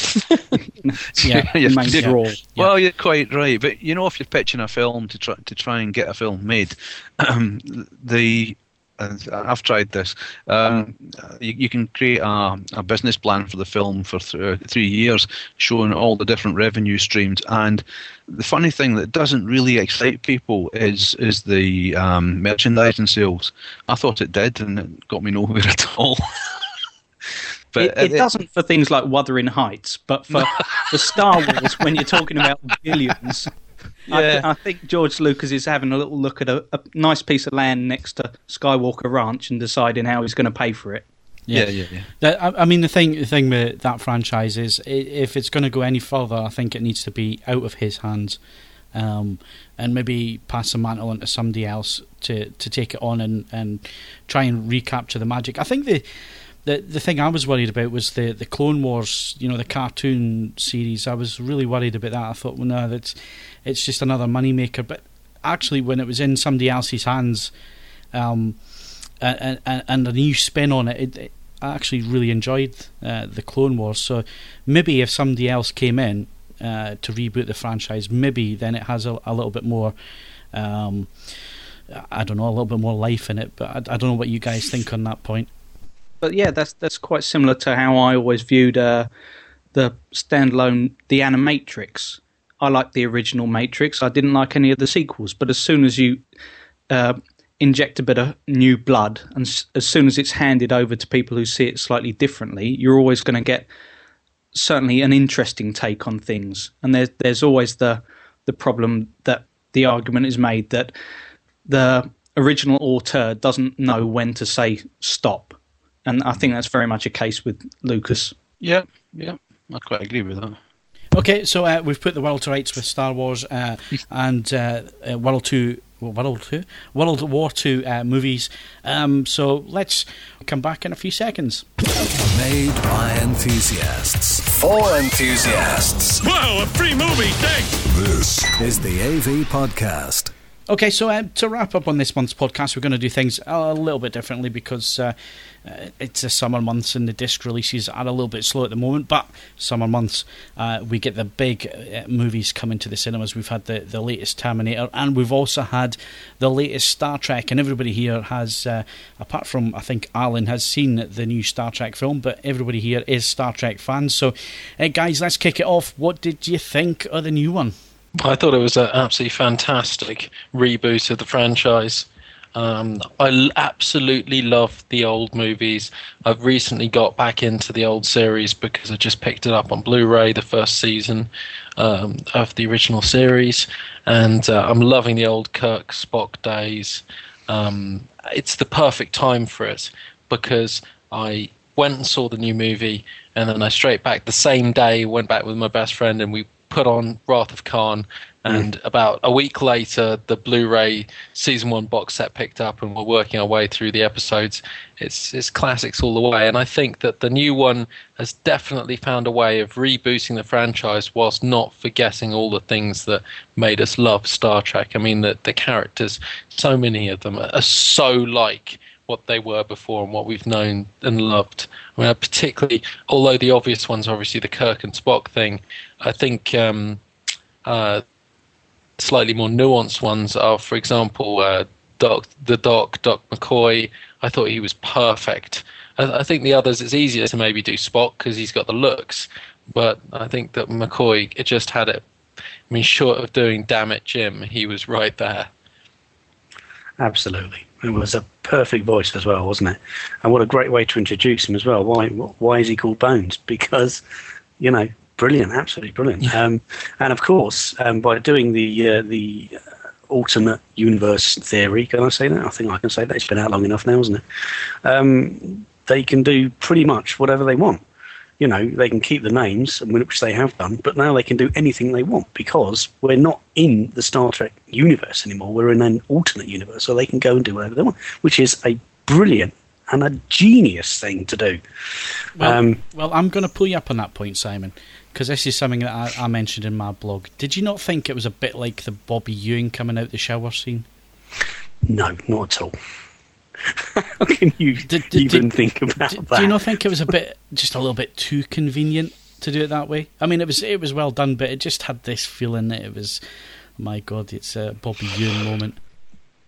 yeah, the main draw. Yeah. Well, you're quite right, but you know, if you're pitching a film to try to try and get a film made, um, the I've tried this. Um, you, you, can create a, a, business plan for the film for th- three years, showing all the different revenue streams. And the funny thing that doesn't really excite people is is the um, merchandising sales. I thought it did, and it got me nowhere at all. But it, it, doesn't for things like Wuthering Heights, but for for Star Wars, when you're talking about billions, yeah. I, th- I, think George Lucas is having a little look at a, a, nice piece of land next to Skywalker Ranch and deciding how he's going to pay for it. Yeah, yeah, yeah. yeah. I, I mean, the thing, the thing with that franchise is, if it's going to go any further, I think it needs to be out of his hands, um, and maybe pass the mantle on to somebody else to, to take it on and, and try and recapture the magic. I think the the the thing I was worried about was the, the Clone Wars, you know, the cartoon series. I was really worried about that. I thought, well, no, that's it's just another moneymaker. But actually, when it was in somebody else's hands, um, and, and, and a new spin on it, it, it I actually really enjoyed uh, the Clone Wars. So maybe if somebody else came in uh, to reboot the franchise, maybe then it has a, a little bit more. Um, I don't know, a little bit more life in it. But I, I don't know what you guys think on that point but yeah, that's that's quite similar to how I always viewed uh, the standalone The Animatrix. I liked the original Matrix. I didn't like any of the sequels. But as soon as you uh, inject a bit of new blood, and s- as soon as it's handed over to people who see it slightly differently, you're always going to get certainly an interesting take on things. And there's there's always the the problem that the argument is made that the original auteur doesn't know when to say stop and I think that's very much a case with Lucas. Yeah, yeah, I quite agree with that. Okay, so uh, we've put the world to rights with Star Wars uh, and uh, uh World Two, World Two, World War Two uh, movies. Um, so let's come back in a few seconds. Made by enthusiasts for enthusiasts. Wow, a free movie! Thanks. This is the AV podcast. Okay, so uh, to wrap up on this month's podcast, we're going to do things a little bit differently because uh, it's the summer months and the disc releases are a little bit slow at the moment. But summer months, uh, we get the big uh, movies coming to the cinemas. We've had the, the latest Terminator, and we've also had the latest Star Trek. And everybody here has, uh, apart from I think Alan, has seen the new Star Trek film, but everybody here is Star Trek fans. So, guys, let's kick it off. What did you think of the new one? I thought it was an absolutely fantastic reboot of the franchise. Um, I absolutely love the old movies. I've recently got back into the old series because I just picked it up on Blu-ray, the first season um, of the original series, and uh, I'm loving the old Kirk Spock days. Um, it's the perfect time for it because I went and saw the new movie, and then I straight back the same day went back with my best friend, and we put on Wrath of Khan, and mm. about a week later, the Blu-ray season one box set picked up, and we're working our way through the episodes. It's it's classics all the way, and I think that the new one has definitely found a way of rebooting the franchise whilst not forgetting all the things that made us love Star Trek. I mean, the the characters, so many of them are so like what they were before and what we've known and loved. I mean, particularly, although the obvious ones, obviously the Kirk and Spock thing, I think um, uh, slightly more nuanced ones are, for example, uh, Doc, the Doc, Doc McCoy. I thought he was perfect. I, I think the others, it's easier to maybe do Spock because he's got the looks, but I think that McCoy, it just had it. I mean, short of doing "Damn it, Jim," he was right there. Absolutely. It was a perfect voice as well, wasn't it? And what a great way to introduce him as well. Why why is he called Bones? Because, you know, brilliant, absolutely brilliant. Um, and of course, um, by doing the uh, the alternate universe theory, can I say that? I think I can say that. It's been out long enough now, isn't it? Um, they can do pretty much whatever they want. you know, they can keep the names, which they have done, but now they can do anything they want because we're not in the Star Trek universe anymore. We're in an alternate universe, so they can go and do whatever they want, which is a brilliant and a genius thing to do. Well, Um, well I'm going to pull you up on that point, Simon, because this is something that I, I mentioned in my blog. Did you not think it was a bit like the Bobby Ewing coming out the shower scene? No, not at all. How can you Did- did- even did- think about that? do you not think it was a bit, just a little bit too convenient to do it that way? I mean, it was it was well done, but it just had this feeling that it was, my God, it's a Bobby Ewing moment.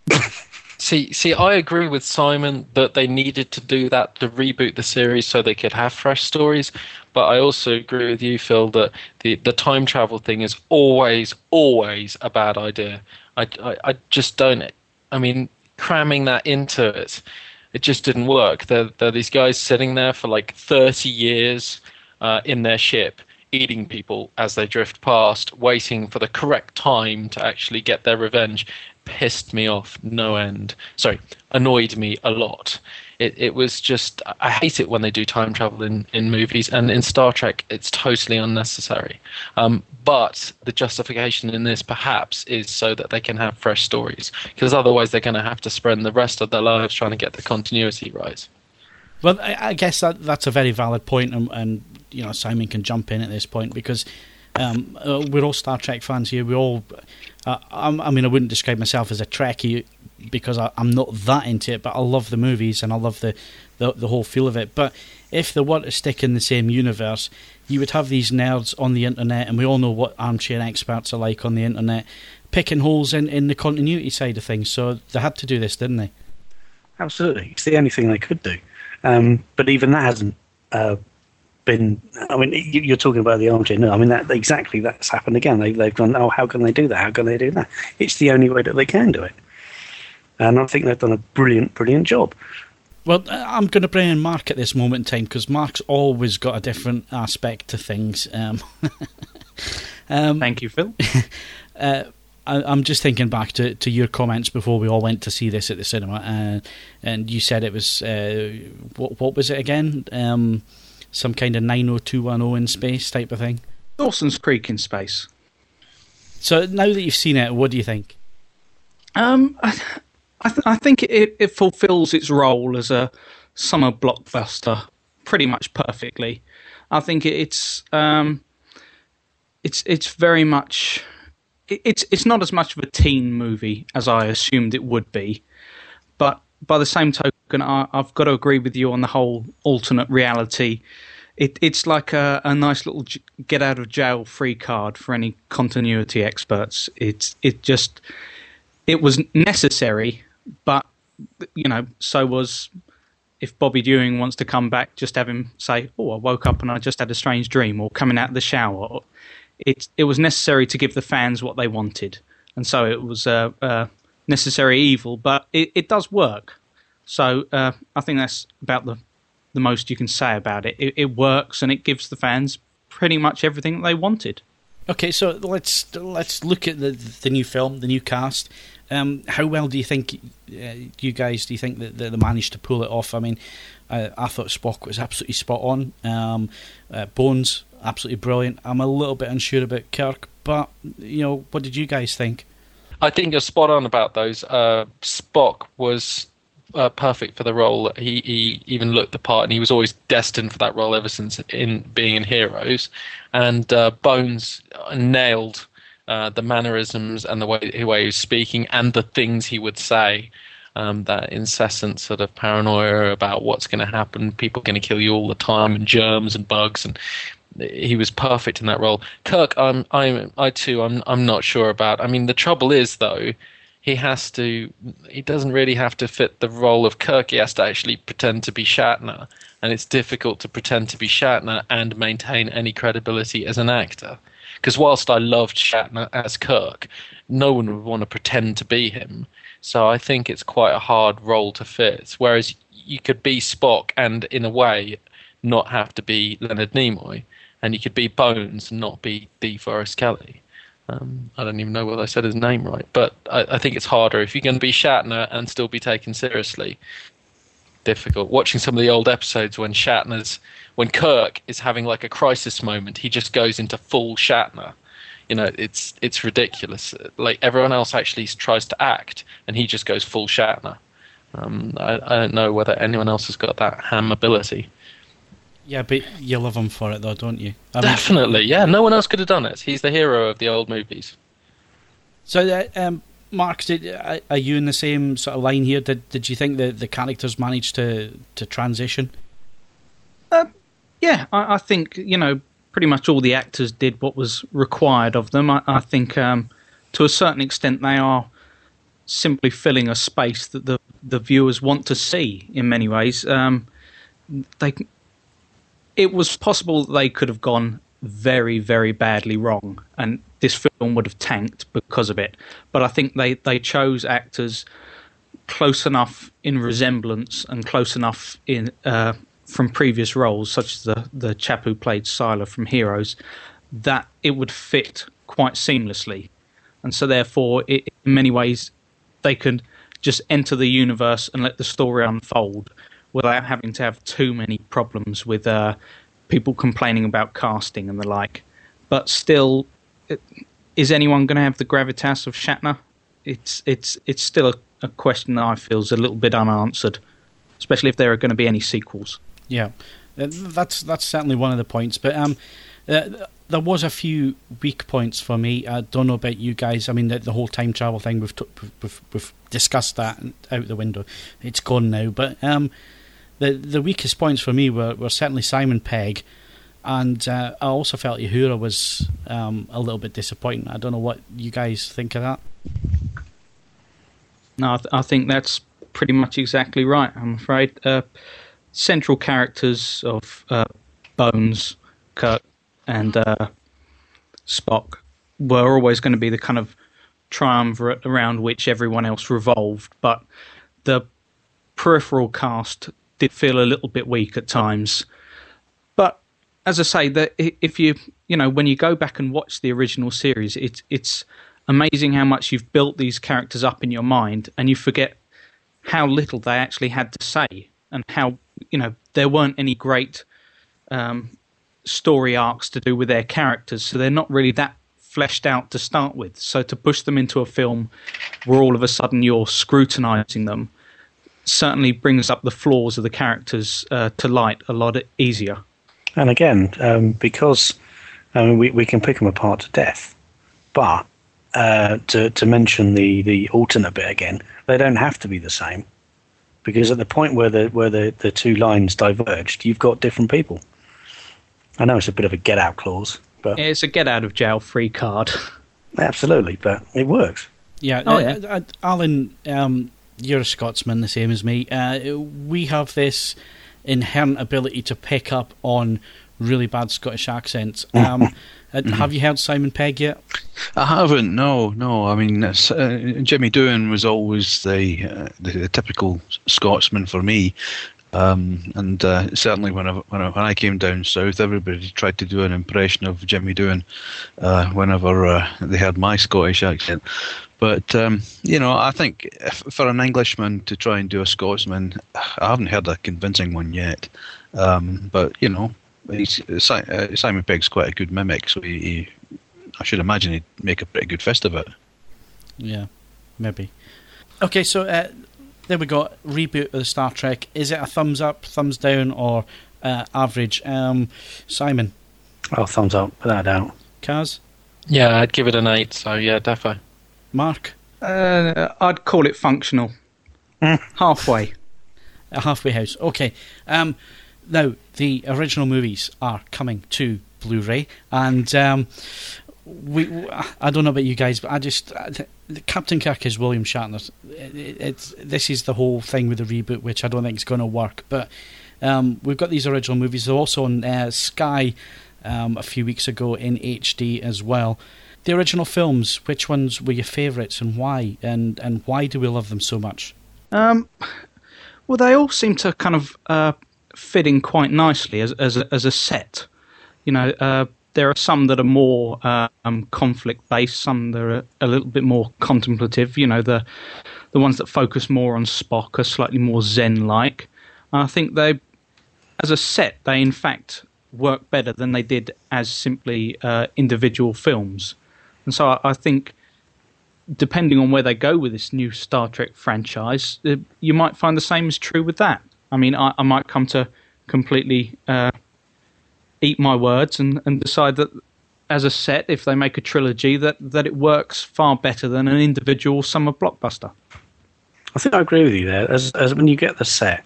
See, see, I agree with Simon that they needed to do that to reboot the series so they could have fresh stories. But I also agree with you, Phil, that the, the time travel thing is always, always a bad idea. I, I, I just don't. I mean, cramming that into it, it just didn't work. There, there are these guys sitting there for like 30 years uh, in their ship, eating people as they drift past, waiting for the correct time to actually get their revenge. Pissed me off no end. Sorry, annoyed me a lot. It, it was just I hate it when they do time travel in, in movies and in Star Trek it's totally unnecessary. Um, but the justification in this perhaps is so that they can have fresh stories because otherwise they're going to have to spend the rest of their lives trying to get the continuity right. Well, I, I guess that that's a very valid point, and, and you know Simon can jump in at this point because um, uh, we're all Star Trek fans here. We all, uh, I mean, I wouldn't describe myself as a Trekkie because I, I'm not that into it, but I love the movies and I love the, the the whole feel of it. But if they were to stick in the same universe, you would have these nerds on the internet, and we all know what armchair experts are like on the internet, picking holes in, in the continuity side of things. So they had to do this, didn't they? Absolutely, it's the only thing they could do. Um, but even that hasn't uh, been. I mean, you- you're talking about the armchair. No, I mean that exactly that's happened again. They, they've gone. Oh, how can they do that? How can they do that? It's the only way that they can do it. And I think they've done a brilliant, brilliant job. Well, I'm going to bring in Mark at this moment in time because Mark's always got a different aspect to things. Um, um, Thank you, Phil. uh, I, I'm just thinking back to, to your comments before we all went to see this at the cinema, uh, and you said it was uh, what, what was it again? Um, some kind of 90210 in space type of thing. Dawson's Creek in space. So now that you've seen it, what do you think? Um, I, I, th- I think it, it fulfills its role as a summer blockbuster pretty much perfectly. I think it's um, it's it's very much it, it's it's not as much of a teen movie as I assumed it would be, by the same token, I, I've got to agree with you on the whole alternate reality. It, it's like a, a nice little get out of jail free card for any continuity experts. It's it just it was necessary, but you know, so was if Bobby Ewing wants to come back, just have him say, "Oh, I woke up and I just had a strange dream," or coming out of the shower. It it was necessary to give the fans what they wanted, and so it was a uh, necessary evil, but it, it does work. So uh, I think that's about the the most you can say about it. it. It works and it gives the fans pretty much everything they wanted. Okay, so let's let's look at the the new film, the new cast. Um, how well do you think uh, you guys do you think that they managed to pull it off? I mean, I, thought Spock was absolutely spot on. Um, uh, Bones absolutely brilliant. I'm a little bit unsure about Kirk, but you know, what did you guys think? I think you're spot on about those. Uh, Spock was uh, perfect for the role. He, he even looked the part, and he was always destined for that role ever since in being in Heroes. And uh, Bones nailed uh, the mannerisms and the way, the way he was speaking, and the things he would say. Um, that incessant sort of paranoia about what's going to happen, people going to kill you all the time, and germs and bugs, and he was perfect in that role. Kirk, I'm, I'm, I too, I'm, I'm not sure about. I mean, the trouble is though, he has to, he doesn't really have to fit the role of Kirk. He has to actually pretend to be Shatner, and it's difficult to pretend to be Shatner and maintain any credibility as an actor. Because whilst I loved Shatner as Kirk, no one would want to pretend to be him. So I think it's quite a hard role to fit. Whereas you could be Spock and, in a way, not have to be Leonard Nimoy, and you could be Bones and not be DeForest Kelley. Um, I don't even know whether I said his name right, but I, I think it's harder if you're going to be Shatner and still be taken seriously. difficult. Watching some of the old episodes when Shatner's when Kirk is having like a crisis moment, he just goes into full Shatner. You know, it's it's ridiculous. Like everyone else actually tries to act, and he just goes full Shatner. Um, I, I don't know whether anyone else has got that ham ability. Yeah, but you love him for it, though, don't you? I mean, Definitely, yeah. No one else could have done it. He's the hero of the old movies. so, uh, um, Mark, did, uh, are you in the same sort of line here? Did Did you think that the characters managed to to transition? Yeah, I, I think you know pretty much all the actors did what was required of them. I, I think um, to a certain extent they are simply filling a space that the the viewers want to see. In many ways, um, they it was possible they could have gone very very badly wrong, and this film would have tanked because of it. But I think they they chose actors close enough in resemblance and close enough in uh, from previous roles, such as the the chap who played Sylar from Heroes, that it would fit quite seamlessly, and so therefore, it, in many ways, they could just enter the universe and let the story unfold without having to have too many problems with uh, people complaining about casting and the like. But still, it, is anyone going to have the gravitas of Shatner? It's it's it's still a, a question that I feel is a little bit unanswered, especially if there are going to be any sequels. Yeah, Uh, that's that's certainly one of the points. But um, uh, there was a few weak points for me. I don't know about you guys. I mean, the, the whole time travel thing we've, t- we've we've discussed that out the window. It's gone now. But um, the the weakest points for me were, were certainly Simon Pegg, and uh, I also felt Uhura was um, a little bit disappointing. I don't know what you guys think of that. No, I, th- I think that's pretty much exactly right. I'm afraid uh, central characters of uh, Bones, Kirk, and uh, Spock were always going to be the kind of triumvirate around which everyone else revolved, but the peripheral cast did feel a little bit weak at times. But as I say, that if you you know when you go back and watch the original series, it's it's amazing how much you've built these characters up in your mind, and you forget how little they actually had to say, and how you know there weren't any great um, story arcs to do with their characters, so they're not really that fleshed out to start with. So to push them into a film where all of a sudden you're scrutinizing them certainly brings up the flaws of the characters uh, to light a lot easier. And again, um, because I mean, we, we can pick them apart to death, but uh, to to mention the, the alternate bit again, they don't have to be the same, because at the point where the where the, the two lines diverged, you've got different people. I know it's a bit of a get out clause, but It's a get out of jail free card. absolutely, but it works. Yeah, Oh, uh, yeah. uh, Alan, um, you're a Scotsman, the same as me. Uh, we have this inherent ability to pick up on really bad Scottish accents. Um, uh, Have you heard Simon Pegg yet? I haven't. No, no. I mean, uh, Jimmy Doohan was always the, uh, the the typical Scotsman for me, um, and uh, certainly when I, when I when I came down south, everybody tried to do an impression of Jimmy Doohan uh, whenever uh, they heard my Scottish accent. But um, you know, I think if, for an Englishman to try and do a Scotsman, I haven't heard a convincing one yet. Um, but you know, he's, Si- uh, Simon Pegg's quite a good mimic, so he, he I should imagine he'd make a pretty good fist of it. Yeah, maybe. Okay, so uh, there we go. Reboot of the Star Trek. Is it a thumbs up, thumbs down, or uh, average? Um, Simon, Oh, thumbs up, without a doubt. Kaz, Yeah, I'd give it an eight. So yeah, defo. Mark, Uh, I'd call it functional. Halfway. a halfway house. Okay. Um, now the original movies are coming to Blu-ray, and um, we. I don't know about you guys, but I just uh, Captain Kirk is William Shatner. It, it, it's this is the whole thing with the reboot, which I don't think is going to work. But um, we've got these original movies. They're also on uh, Sky um, a few weeks ago in HD as well. The original films, which ones were your favourites and why? And and why do we love them so much? Um, well, they all seem to kind of uh, fit in quite nicely as as a, as a set. You know, uh, there are some that are more uh, um, conflict based, some that are a little bit more contemplative. You know, the the ones that focus more on Spock are slightly more Zen like, And I think they, as a set, they in fact work better than they did as simply uh, individual films. And so I, I, think, depending on where they go with this new Star Trek franchise, uh, you might find the same is true with that. I mean, I, I might come to completely uh, eat my words and, and decide that as a set, if they make a trilogy, that, that it works far better than an individual summer blockbuster. I think I agree with you there. As, as when you get the set,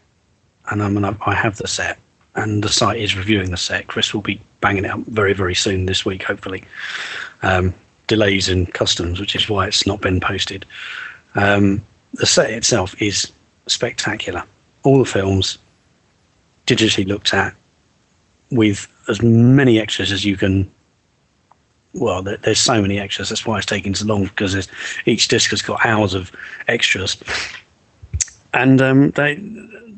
and I mean, I have the set, and the site is reviewing the set. Chris will be banging it out very, very soon this week, hopefully. Um, delays in customs, which is why it's not been posted. Um, the set itself is spectacular. All the films digitally looked at with as many extras as you can. Well, there, there's so many extras. That's why it's taking so long because each disc has got hours of extras. And um, they,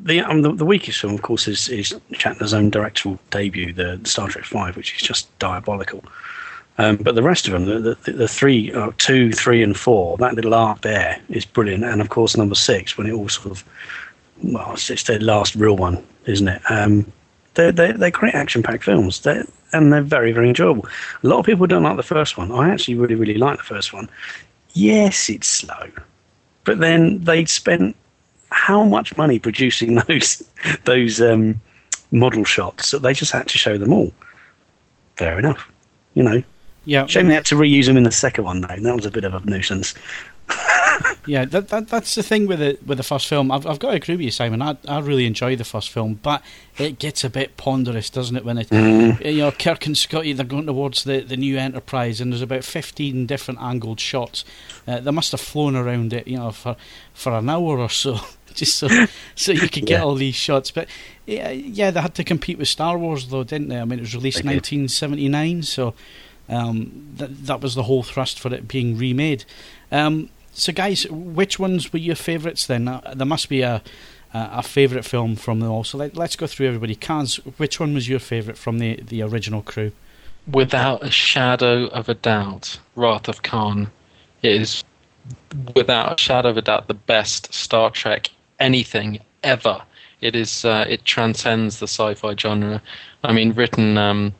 the, um, the, the weakest film, of course, is is Shatner's own directorial debut, the, the Star Trek Five, which is just diabolical. Um, but the rest of them, the, the, the three, uh, two, three, and four, that little arc there is brilliant. And of course, number six, when it all sort of, well, it's, their last real one, isn't it? Um, they're, they're, they're great action packed films. They're, and they're very, very enjoyable. A lot of people don't like the first one. I actually really, really like the first one. Yes, it's slow. But then they'd spent how much money producing those those um, model shots that they just had to show them all. Fair enough. You know, yeah. Shame they had to reuse them in the second one, though. That was a bit of a nuisance. yeah, that, that that's the thing with the with the first film. I've I've got to agree with you, Simon. I I really enjoy the first film, but it gets a bit ponderous, doesn't it? When it mm. you know Kirk and Scotty they're going towards the, the new Enterprise, and there's about fifteen different angled shots. Uh, they must have flown around it, you know, for for an hour or so. Just so, so you could get yeah. all these shots, but yeah, yeah, they had to compete with Star Wars, though, didn't they? I mean, it was released in 1979, so um, that that was the whole thrust for it being remade. Um, so, guys, which ones were your favourites then? Uh, there must be a a favourite film from them all. So let, us go through everybody. Kaz, which one was your favourite from the the original crew? Without a shadow of a doubt, Wrath of Khan is, without a shadow of a doubt, the best Star Trek anything ever. It is. Uh, it transcends the sci-fi genre. I mean, written. Um,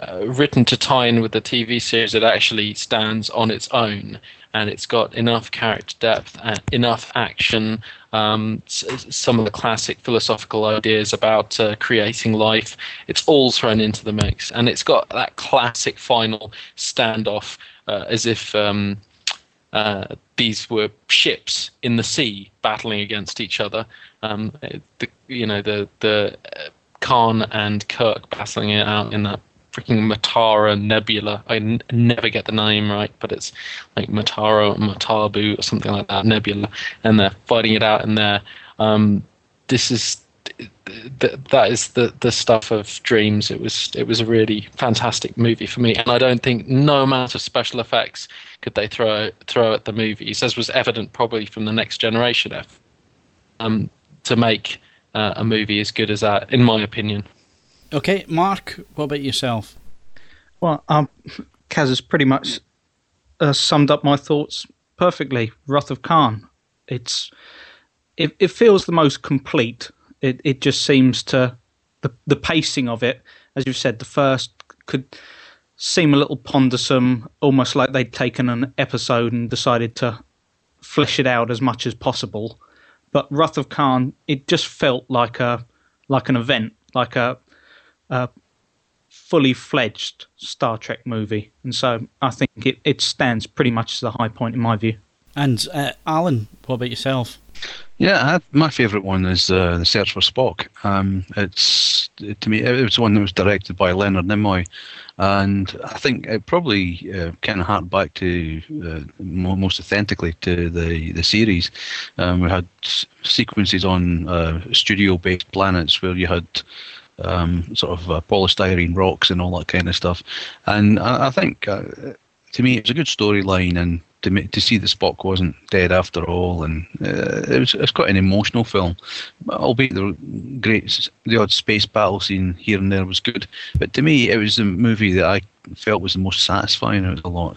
uh, written to tie in with the TV series, it actually stands on its own, and it's got enough character depth and enough action. Um, some of the classic philosophical ideas about uh, creating life, it's all thrown into the mix, and it's got that classic final standoff, uh, as if. Um, uh, these were ships in the sea battling against each other. Um, the, you know, the the uh, Khan and Kirk battling it out in that freaking Matara Nebula. I n- never get the name right, but it's like Matara Matabu or something like that, Nebula, and they're fighting it out in there. Um, this is th- that is the the stuff of dreams. It was it was a really fantastic movie for me, and I don't think no amount of special effects could they throw throw at the movies, as was evident probably from the Next Generation F, um, to make uh, a movie as good as that, in my opinion. Okay, Mark, what about yourself? Well, um, Kaz has pretty much uh, summed up my thoughts perfectly. Wrath of Khan. It's it, it feels the most complete. It it just seems to the the pacing of it, as you've said, the first could seem a little pondersome, almost like they'd taken an episode and decided to flesh it out as much as possible. But Wrath of Khan, it just felt like a like an event, like a a fully fledged Star Trek movie, and so I think it, it stands pretty much as the high point in my view. And uh, Alan, what about yourself? Yeah, I, my favourite one is uh, the Search for Spock. Um, it's to me, it was one that was directed by Leonard Nimoy, and I think it probably uh, kind of harked back to uh, most authentically to the the series. Um, we had sequences on uh, studio-based planets where you had um, sort of uh, polystyrene rocks and all that kind of stuff. And I, I think, uh, to me, it was a good storyline, and to to see that Spock wasn't dead after all, and uh, it was it's quite an emotional film. Albeit the great the odd space battle scene here and there was good, but to me, it was the movie that I felt was the most satisfying. It was a lot.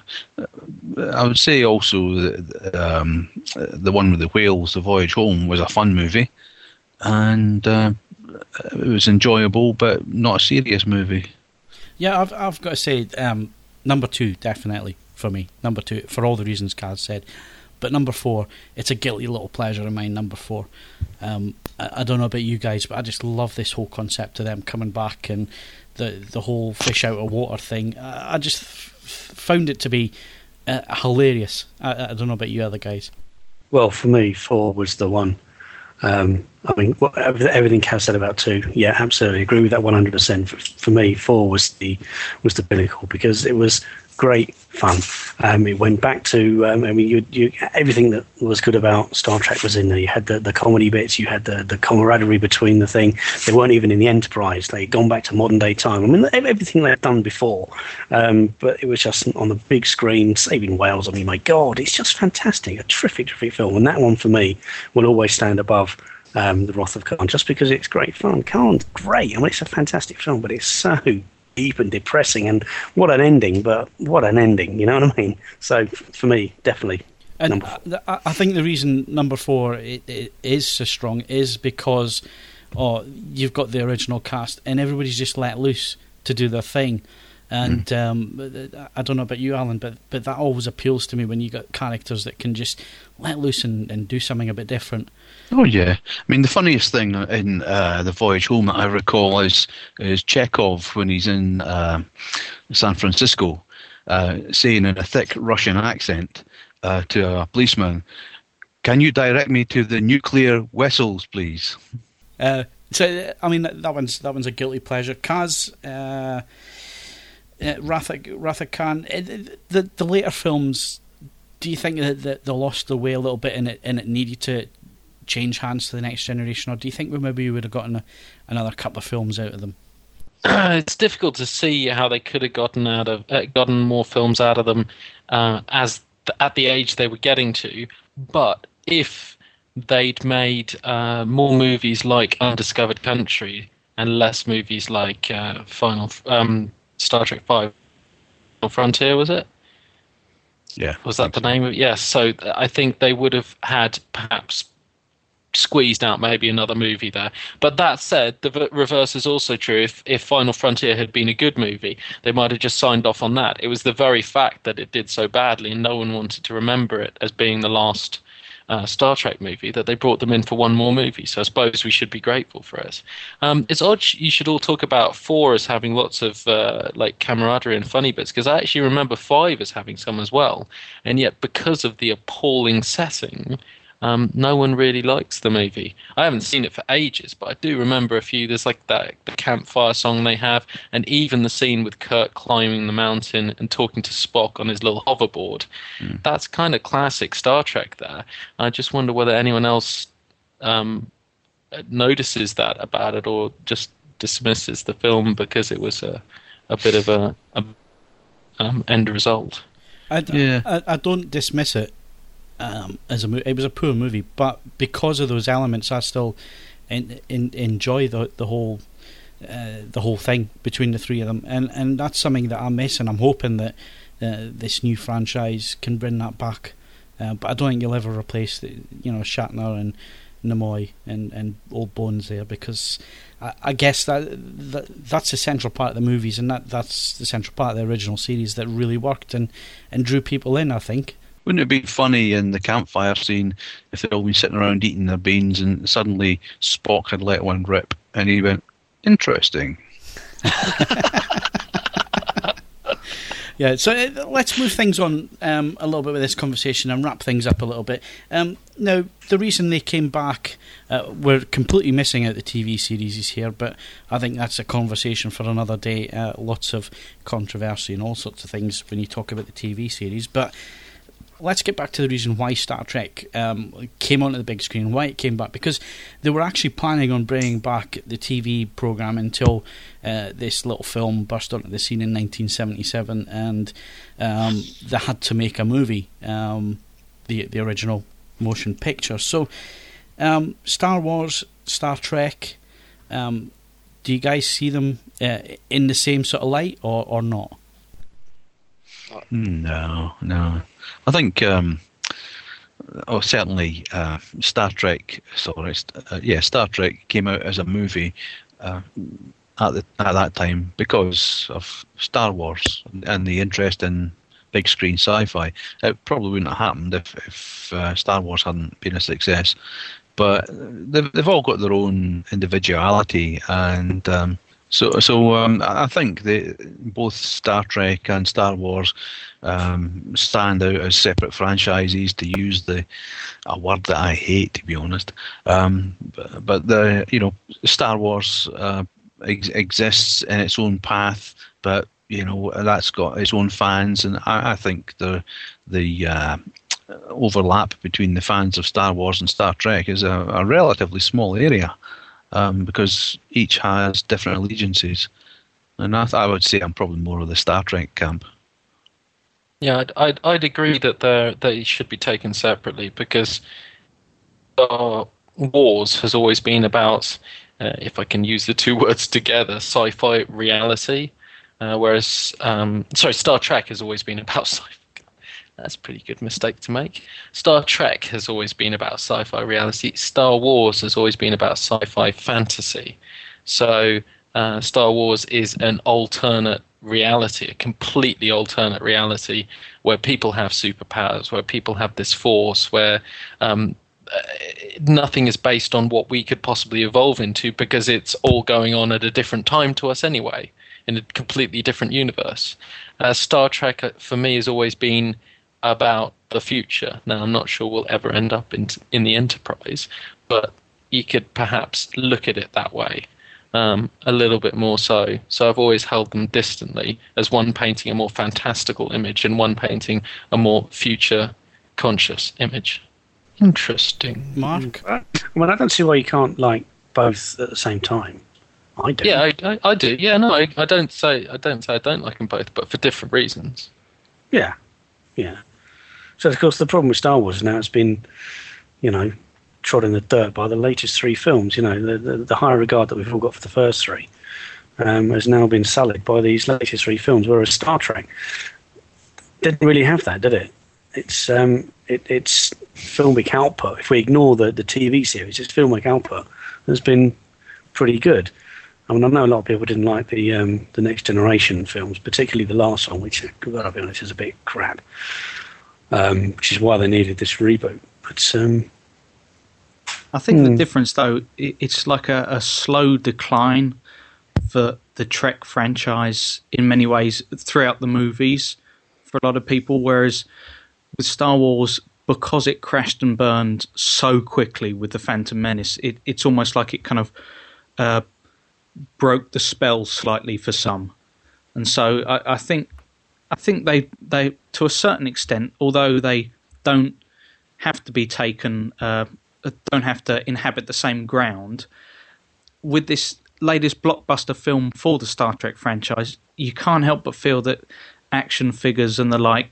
I would say also that um, the one with the whales, the voyage home, was a fun movie, and uh, it was enjoyable, but not a serious movie. Yeah, I've I've got to say um, number two definitely for me. Number two for all the reasons Kaz said. But number four, it's a guilty little pleasure of mine. Number four, um, I, I, don't know about you guys, but I just love this whole concept of them coming back and the the whole fish out of water thing. I, I just f- found it to be uh, hilarious. I, I, don't know about you other guys. Well, for me, four was the one. Um, I mean, everything Kaz said about two, yeah, absolutely agree with that one hundred percent. For me, four was the was the pinnacle because it was great fun. Um, it went back to, um, I mean, you, you, everything that was good about Star Trek was in there. You had the, the comedy bits, you had the, the camaraderie between the thing. They weren't even in the Enterprise. They'd gone back to modern day time. I mean, everything they had done before. Um, but it was just on the big screen, saving whales. I mean, my God, it's just fantastic. A terrific, terrific film. And that one for me will always stand above um, The Wrath of Khan just because it's great fun. Khan's great. I mean, it's a fantastic film, but it's so deep and depressing. And what an ending! But what an ending! You know what I mean? So for me, definitely. And I think the reason number four it, it is so strong is because oh, you've got the original cast and everybody's just let loose to do their thing. And mm. um, I don't know about you, Alan, but but that always appeals to me when you got characters that can just let loose and, and do something a bit different. Oh yeah, I mean the funniest thing in uh, the voyage home that I recall is is Chekov when he's in uh, San Francisco, uh, saying in a thick Russian accent uh, to a policeman, "Can you direct me to the nuclear vessels, please?" Uh, so I mean that, one's that one's a guilty pleasure. Kaz. Uh, uh, Ratha, Khan, the the later films, do you think that, that they lost their way a little bit and it and it needed to change hands to the next generation, or do you think we maybe would have gotten a, another couple of films out of them? Uh, it's difficult to see how they could have gotten out of uh, gotten more films out of them uh, as th- at the age they were getting to. But if they'd made uh, more movies like Undiscovered Country and less movies like uh, Final um, Star Trek Five Frontier, was it? Yeah. Was that the name of it? Yes. So I think they would have had perhaps squeezed out maybe another movie there. But that said, the reverse is also true. If, if Final Frontier had been a good movie, they might have just signed off on that. It was the very fact that it did so badly and no one wanted to remember it as being the last uh, Star Trek movie that they brought them in for one more movie. So I suppose we should be grateful for it. Um, it's odd you should all talk about four as having lots of uh, like camaraderie and funny bits because I actually remember five as having some as well. And yet, because of the appalling setting, um, no one really likes the movie. I haven't seen it for ages, but I do remember a few. There's like that the campfire song they have, and even the scene with Kirk climbing the mountain and talking to Spock on his little hoverboard. Mm. That's kind of classic Star Trek. There, I just wonder whether anyone else um, notices that about it or just dismisses the film because it was a a bit of a, a um, end result. I, yeah. I, I don't dismiss it um, as a mo- it was a poor movie, but because of those elements, I still in, in, enjoy the the whole uh, the whole thing between the three of them, and and that's something that I'm missing. I'm hoping that uh, this new franchise can bring that back. Uh, but I don't think you'll ever replace the, you know Shatner and Nimoy and, and Old Bones there because I, I guess that, that that's the central part of the movies and that that's the central part of the original series that really worked and, and drew people in. I think. Wouldn't it be funny in the campfire scene if they'd all been sitting around eating their beans and suddenly Spock had let one rip and he went, interesting. yeah, so uh, let's move things on um, a little bit with this conversation and wrap things up a little bit. Um, now, the reason they came back, uh, we're completely missing out the TV series is here, but I think that's a conversation for another day. Uh, lots of controversy and all sorts of things when you talk about the TV series, but let's get back to the reason why Star Trek um, came onto the big screen, why it came back, because they were actually planning on bringing back the TV program until uh, this little film burst onto the scene in 1977, and um, they had to make a movie, um, the the original motion picture. So, um, Star Wars, Star Trek. Um, do you guys see them uh, in the same sort of light, or, or not? No, no. I think, um, oh, certainly, uh, Star Trek. Sorry, uh, yeah, Star Trek came out as a movie uh, at the at that time because of Star Wars and the interest in big screen sci-fi. It probably wouldn't have happened if, if uh, Star Wars hadn't been a success. But they've, they've all got their own individuality, and um, so so um, I think they, both Star Trek and Star Wars um, stand out as separate franchises. To use the a word that I hate, to be honest, um, but, but, the you know Star Wars uh, ex- exists in its own path, but you know that's got its own fans, and I, I think the the uh, overlap between the fans of Star Wars and Star Trek is a, a relatively small area um, because each has different allegiances, and I, I would say I'm probably more of the Star Trek camp. Yeah, I'd, I'd, I'd agree that they they should be taken separately because Star Wars has always been about, uh, if I can use the two words together, sci-fi reality, uh, whereas um, sorry, Star Trek has always been about sci. That's a pretty good mistake to make. Star Trek has always been about sci-fi reality. Star Wars has always been about sci-fi fantasy. So uh, Star Wars is an alternate reality, a completely alternate reality where people have superpowers, where people have this force, where um, uh, nothing is based on what we could possibly evolve into because it's all going on at a different time to us anyway, in a completely different universe. Uh, Star Trek, uh, for me, has always been about the future. Now, I'm not sure we'll ever end up in in the Enterprise, but you could perhaps look at it that way um, a little bit more so. So I've always held them distantly as one painting a more fantastical image and one painting a more future conscious image. Interesting. Mark? Well, I don't see why you can't like both at the same time. I do. Yeah, I, I, I do. Yeah, no, I, I don't say I don't say I don't like them both, but for different reasons. Yeah, yeah. So of course the problem with Star Wars now it's been, you know, trod in the dirt by the latest three films. You know, the, the, the high regard that we've all got for the first three um, has now been sullied by these latest three films. Whereas Star Trek didn't really have that, did it? It's um, it, it's filmic output. If we ignore the, the TV series, its filmic output has been pretty good. I mean, I know a lot of people didn't like the um, the Next Generation films, particularly the last one, which, gotta be honest, is a bit crap. Um, which is why they needed this reboot. But um, I think the difference, though, it's like a, a slow decline for the Trek franchise in many ways throughout the movies for a lot of people. Whereas with Star Wars, because it crashed and burned so quickly with the Phantom Menace, it, it's almost like it kind of uh, broke the spell slightly for some. And so I, I think I think they they to a certain extent, although they don't have to be taken, uh, don't have to inhabit the same ground. With this latest blockbuster film for the Star Trek franchise, you can't help but feel that action figures and the like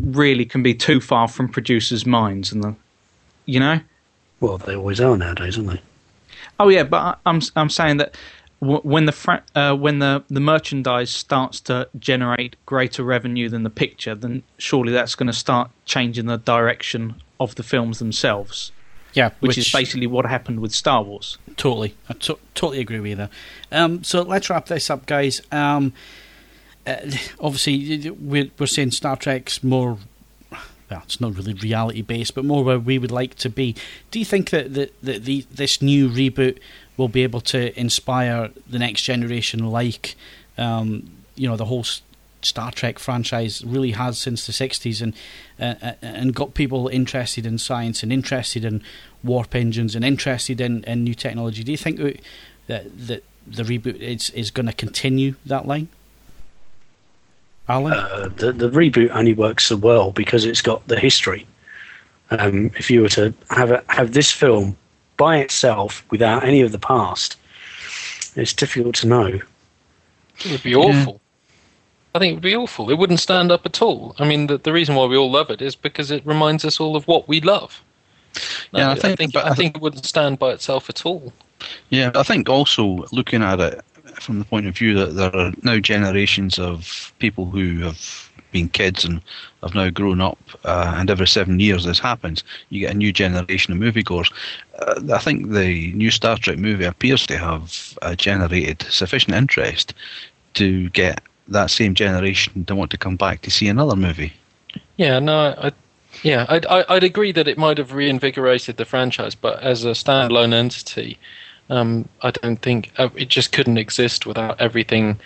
really can be too far from producers' minds, and the, you know. well, they always are nowadays, aren't they? Oh yeah, but I'm I'm saying that when the fra- uh, when the the merchandise starts to generate greater revenue than the picture, then surely that's going to start changing the direction of the films themselves, Yeah, which, is basically what happened with Star Wars. Totally. I to- totally agree with you there. Um, so let's wrap this up, guys. Um, uh, obviously, we're, we're saying Star Trek's more. Well, it's not really reality based, but more where we would like to be. Do you think that, that, that the, this new reboot will be able to inspire the next generation like, um, you know, the whole Star Trek franchise really has since the 60s and, uh, uh, and got people interested in science and interested in warp engines and interested in, in new technology? Do you think that, that, the reboot is, is going to continue that line? Alan? Uh, the, the reboot only works so well because it's got the history. Um, if you were to have a, have this film by itself without any of the past, it's difficult to know. It would be awful. I think it would be awful. It wouldn't stand up at all. I mean, the, the reason why we all love it is because it reminds us all of what we love. Yeah, I I, think- think but I I think it wouldn't stand by itself at all. Yeah, I think also looking at it from the point of view that there are now generations of people who have been kids and have now grown up, uh, and every seven years this happens, you get a new generation of moviegoers. Uh, I think the new Star Trek movie appears to have uh, generated sufficient interest to get that same generation to want to come back to see another movie. Yeah, no, I, yeah, I'd, I'd agree that it might have reinvigorated the franchise, but as a standalone entity, um, I don't think uh, it just couldn't exist without everything.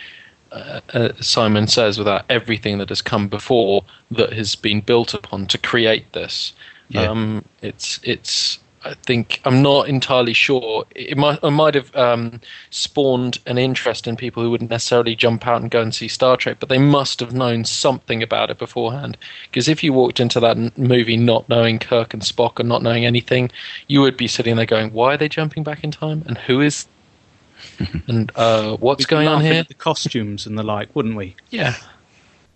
Uh, uh, Simon says without everything that has come before that has been built upon to create this. Yeah. Um, it's it's I think I'm not entirely sure. It might it might have um, spawned an interest in people who wouldn't necessarily jump out and go and see Star Trek, but they must have known something about it beforehand. Because if you walked into that movie not knowing Kirk and Spock and not knowing anything, you would be sitting there going, "Why are they jumping back in time? And who is? And uh, what's going on here?" the costumes and the like, wouldn't we? Yeah.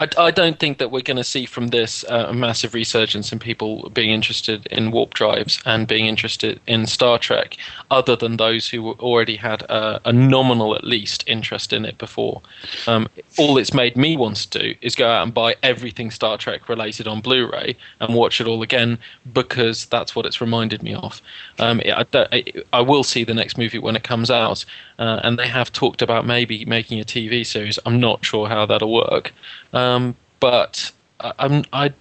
I, I don't think that we're going to see from this uh, a massive resurgence in people being interested in warp drives and being interested in Star Trek, other than those who already had a, a nominal, at least, interest in it before. Um, all it's made me want to do is go out and buy everything Star Trek related on Blu-ray and watch it all again because that's what it's reminded me of. Um, I, I, I, will see the next movie when it comes out, uh, and they have talked about maybe making a TV series. I'm not sure how that'll work. Um, but I'm, I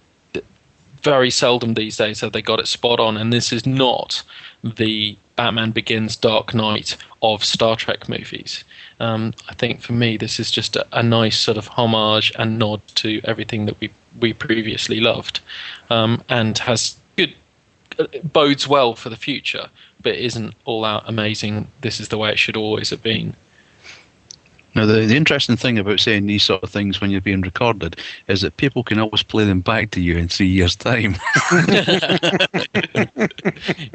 very seldom these days have they got it spot on, and this is not the Batman Begins Dark Knight of Star Trek movies. Um, I think for me, this is just a, a, nice sort of homage and nod to everything that we we previously loved, um, and has good uh, bodes well for the future, but isn't all out amazing. This is the way it should always have been. Now, the, the interesting thing about saying these sort of things when you're being recorded is that people can always play them back to you in three years' time.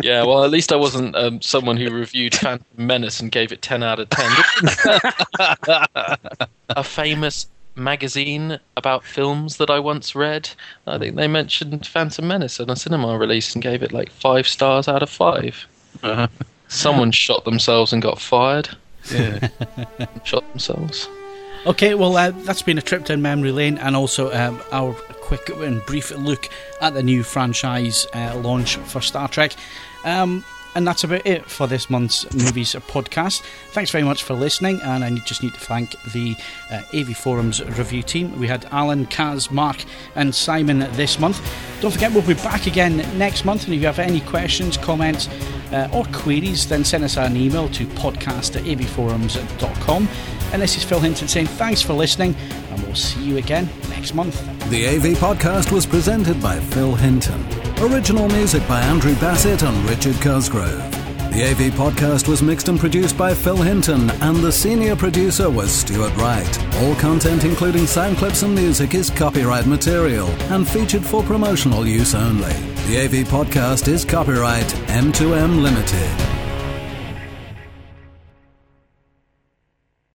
yeah, well, at least I wasn't um, someone who reviewed Phantom Menace and gave it 10 out of 10. a famous magazine about films that I once read, I think they mentioned Phantom Menace in a cinema release and gave it like five stars out of 5 uh-huh. Someone shot themselves and got fired. Yeah. Shot themselves. Okay, well, uh, that's been a trip down memory lane and also um, our quick and brief look at the new franchise uh, launch for Star Trek. Um, and that's about it for this month's movies podcast. Thanks very much for listening, and I just need to thank the uh, AV Forums review team. We had Alan, Kaz, Mark, and Simon this month. Don't forget, we'll be back again next month, and if you have any questions, comments, uh, or queries, then send us an email to podcast at avforums.com. And this is Phil Hinton saying thanks for listening, and we'll see you again next month. The AV podcast was presented by Phil Hinton. Original music by Andrew Bassett and Richard Cosgrove. The AV podcast was mixed and produced by Phil Hinton, and the senior producer was Stuart Wright. All content, including sound clips and music, is copyright material and featured for promotional use only. The AV podcast is copyright M2M Limited.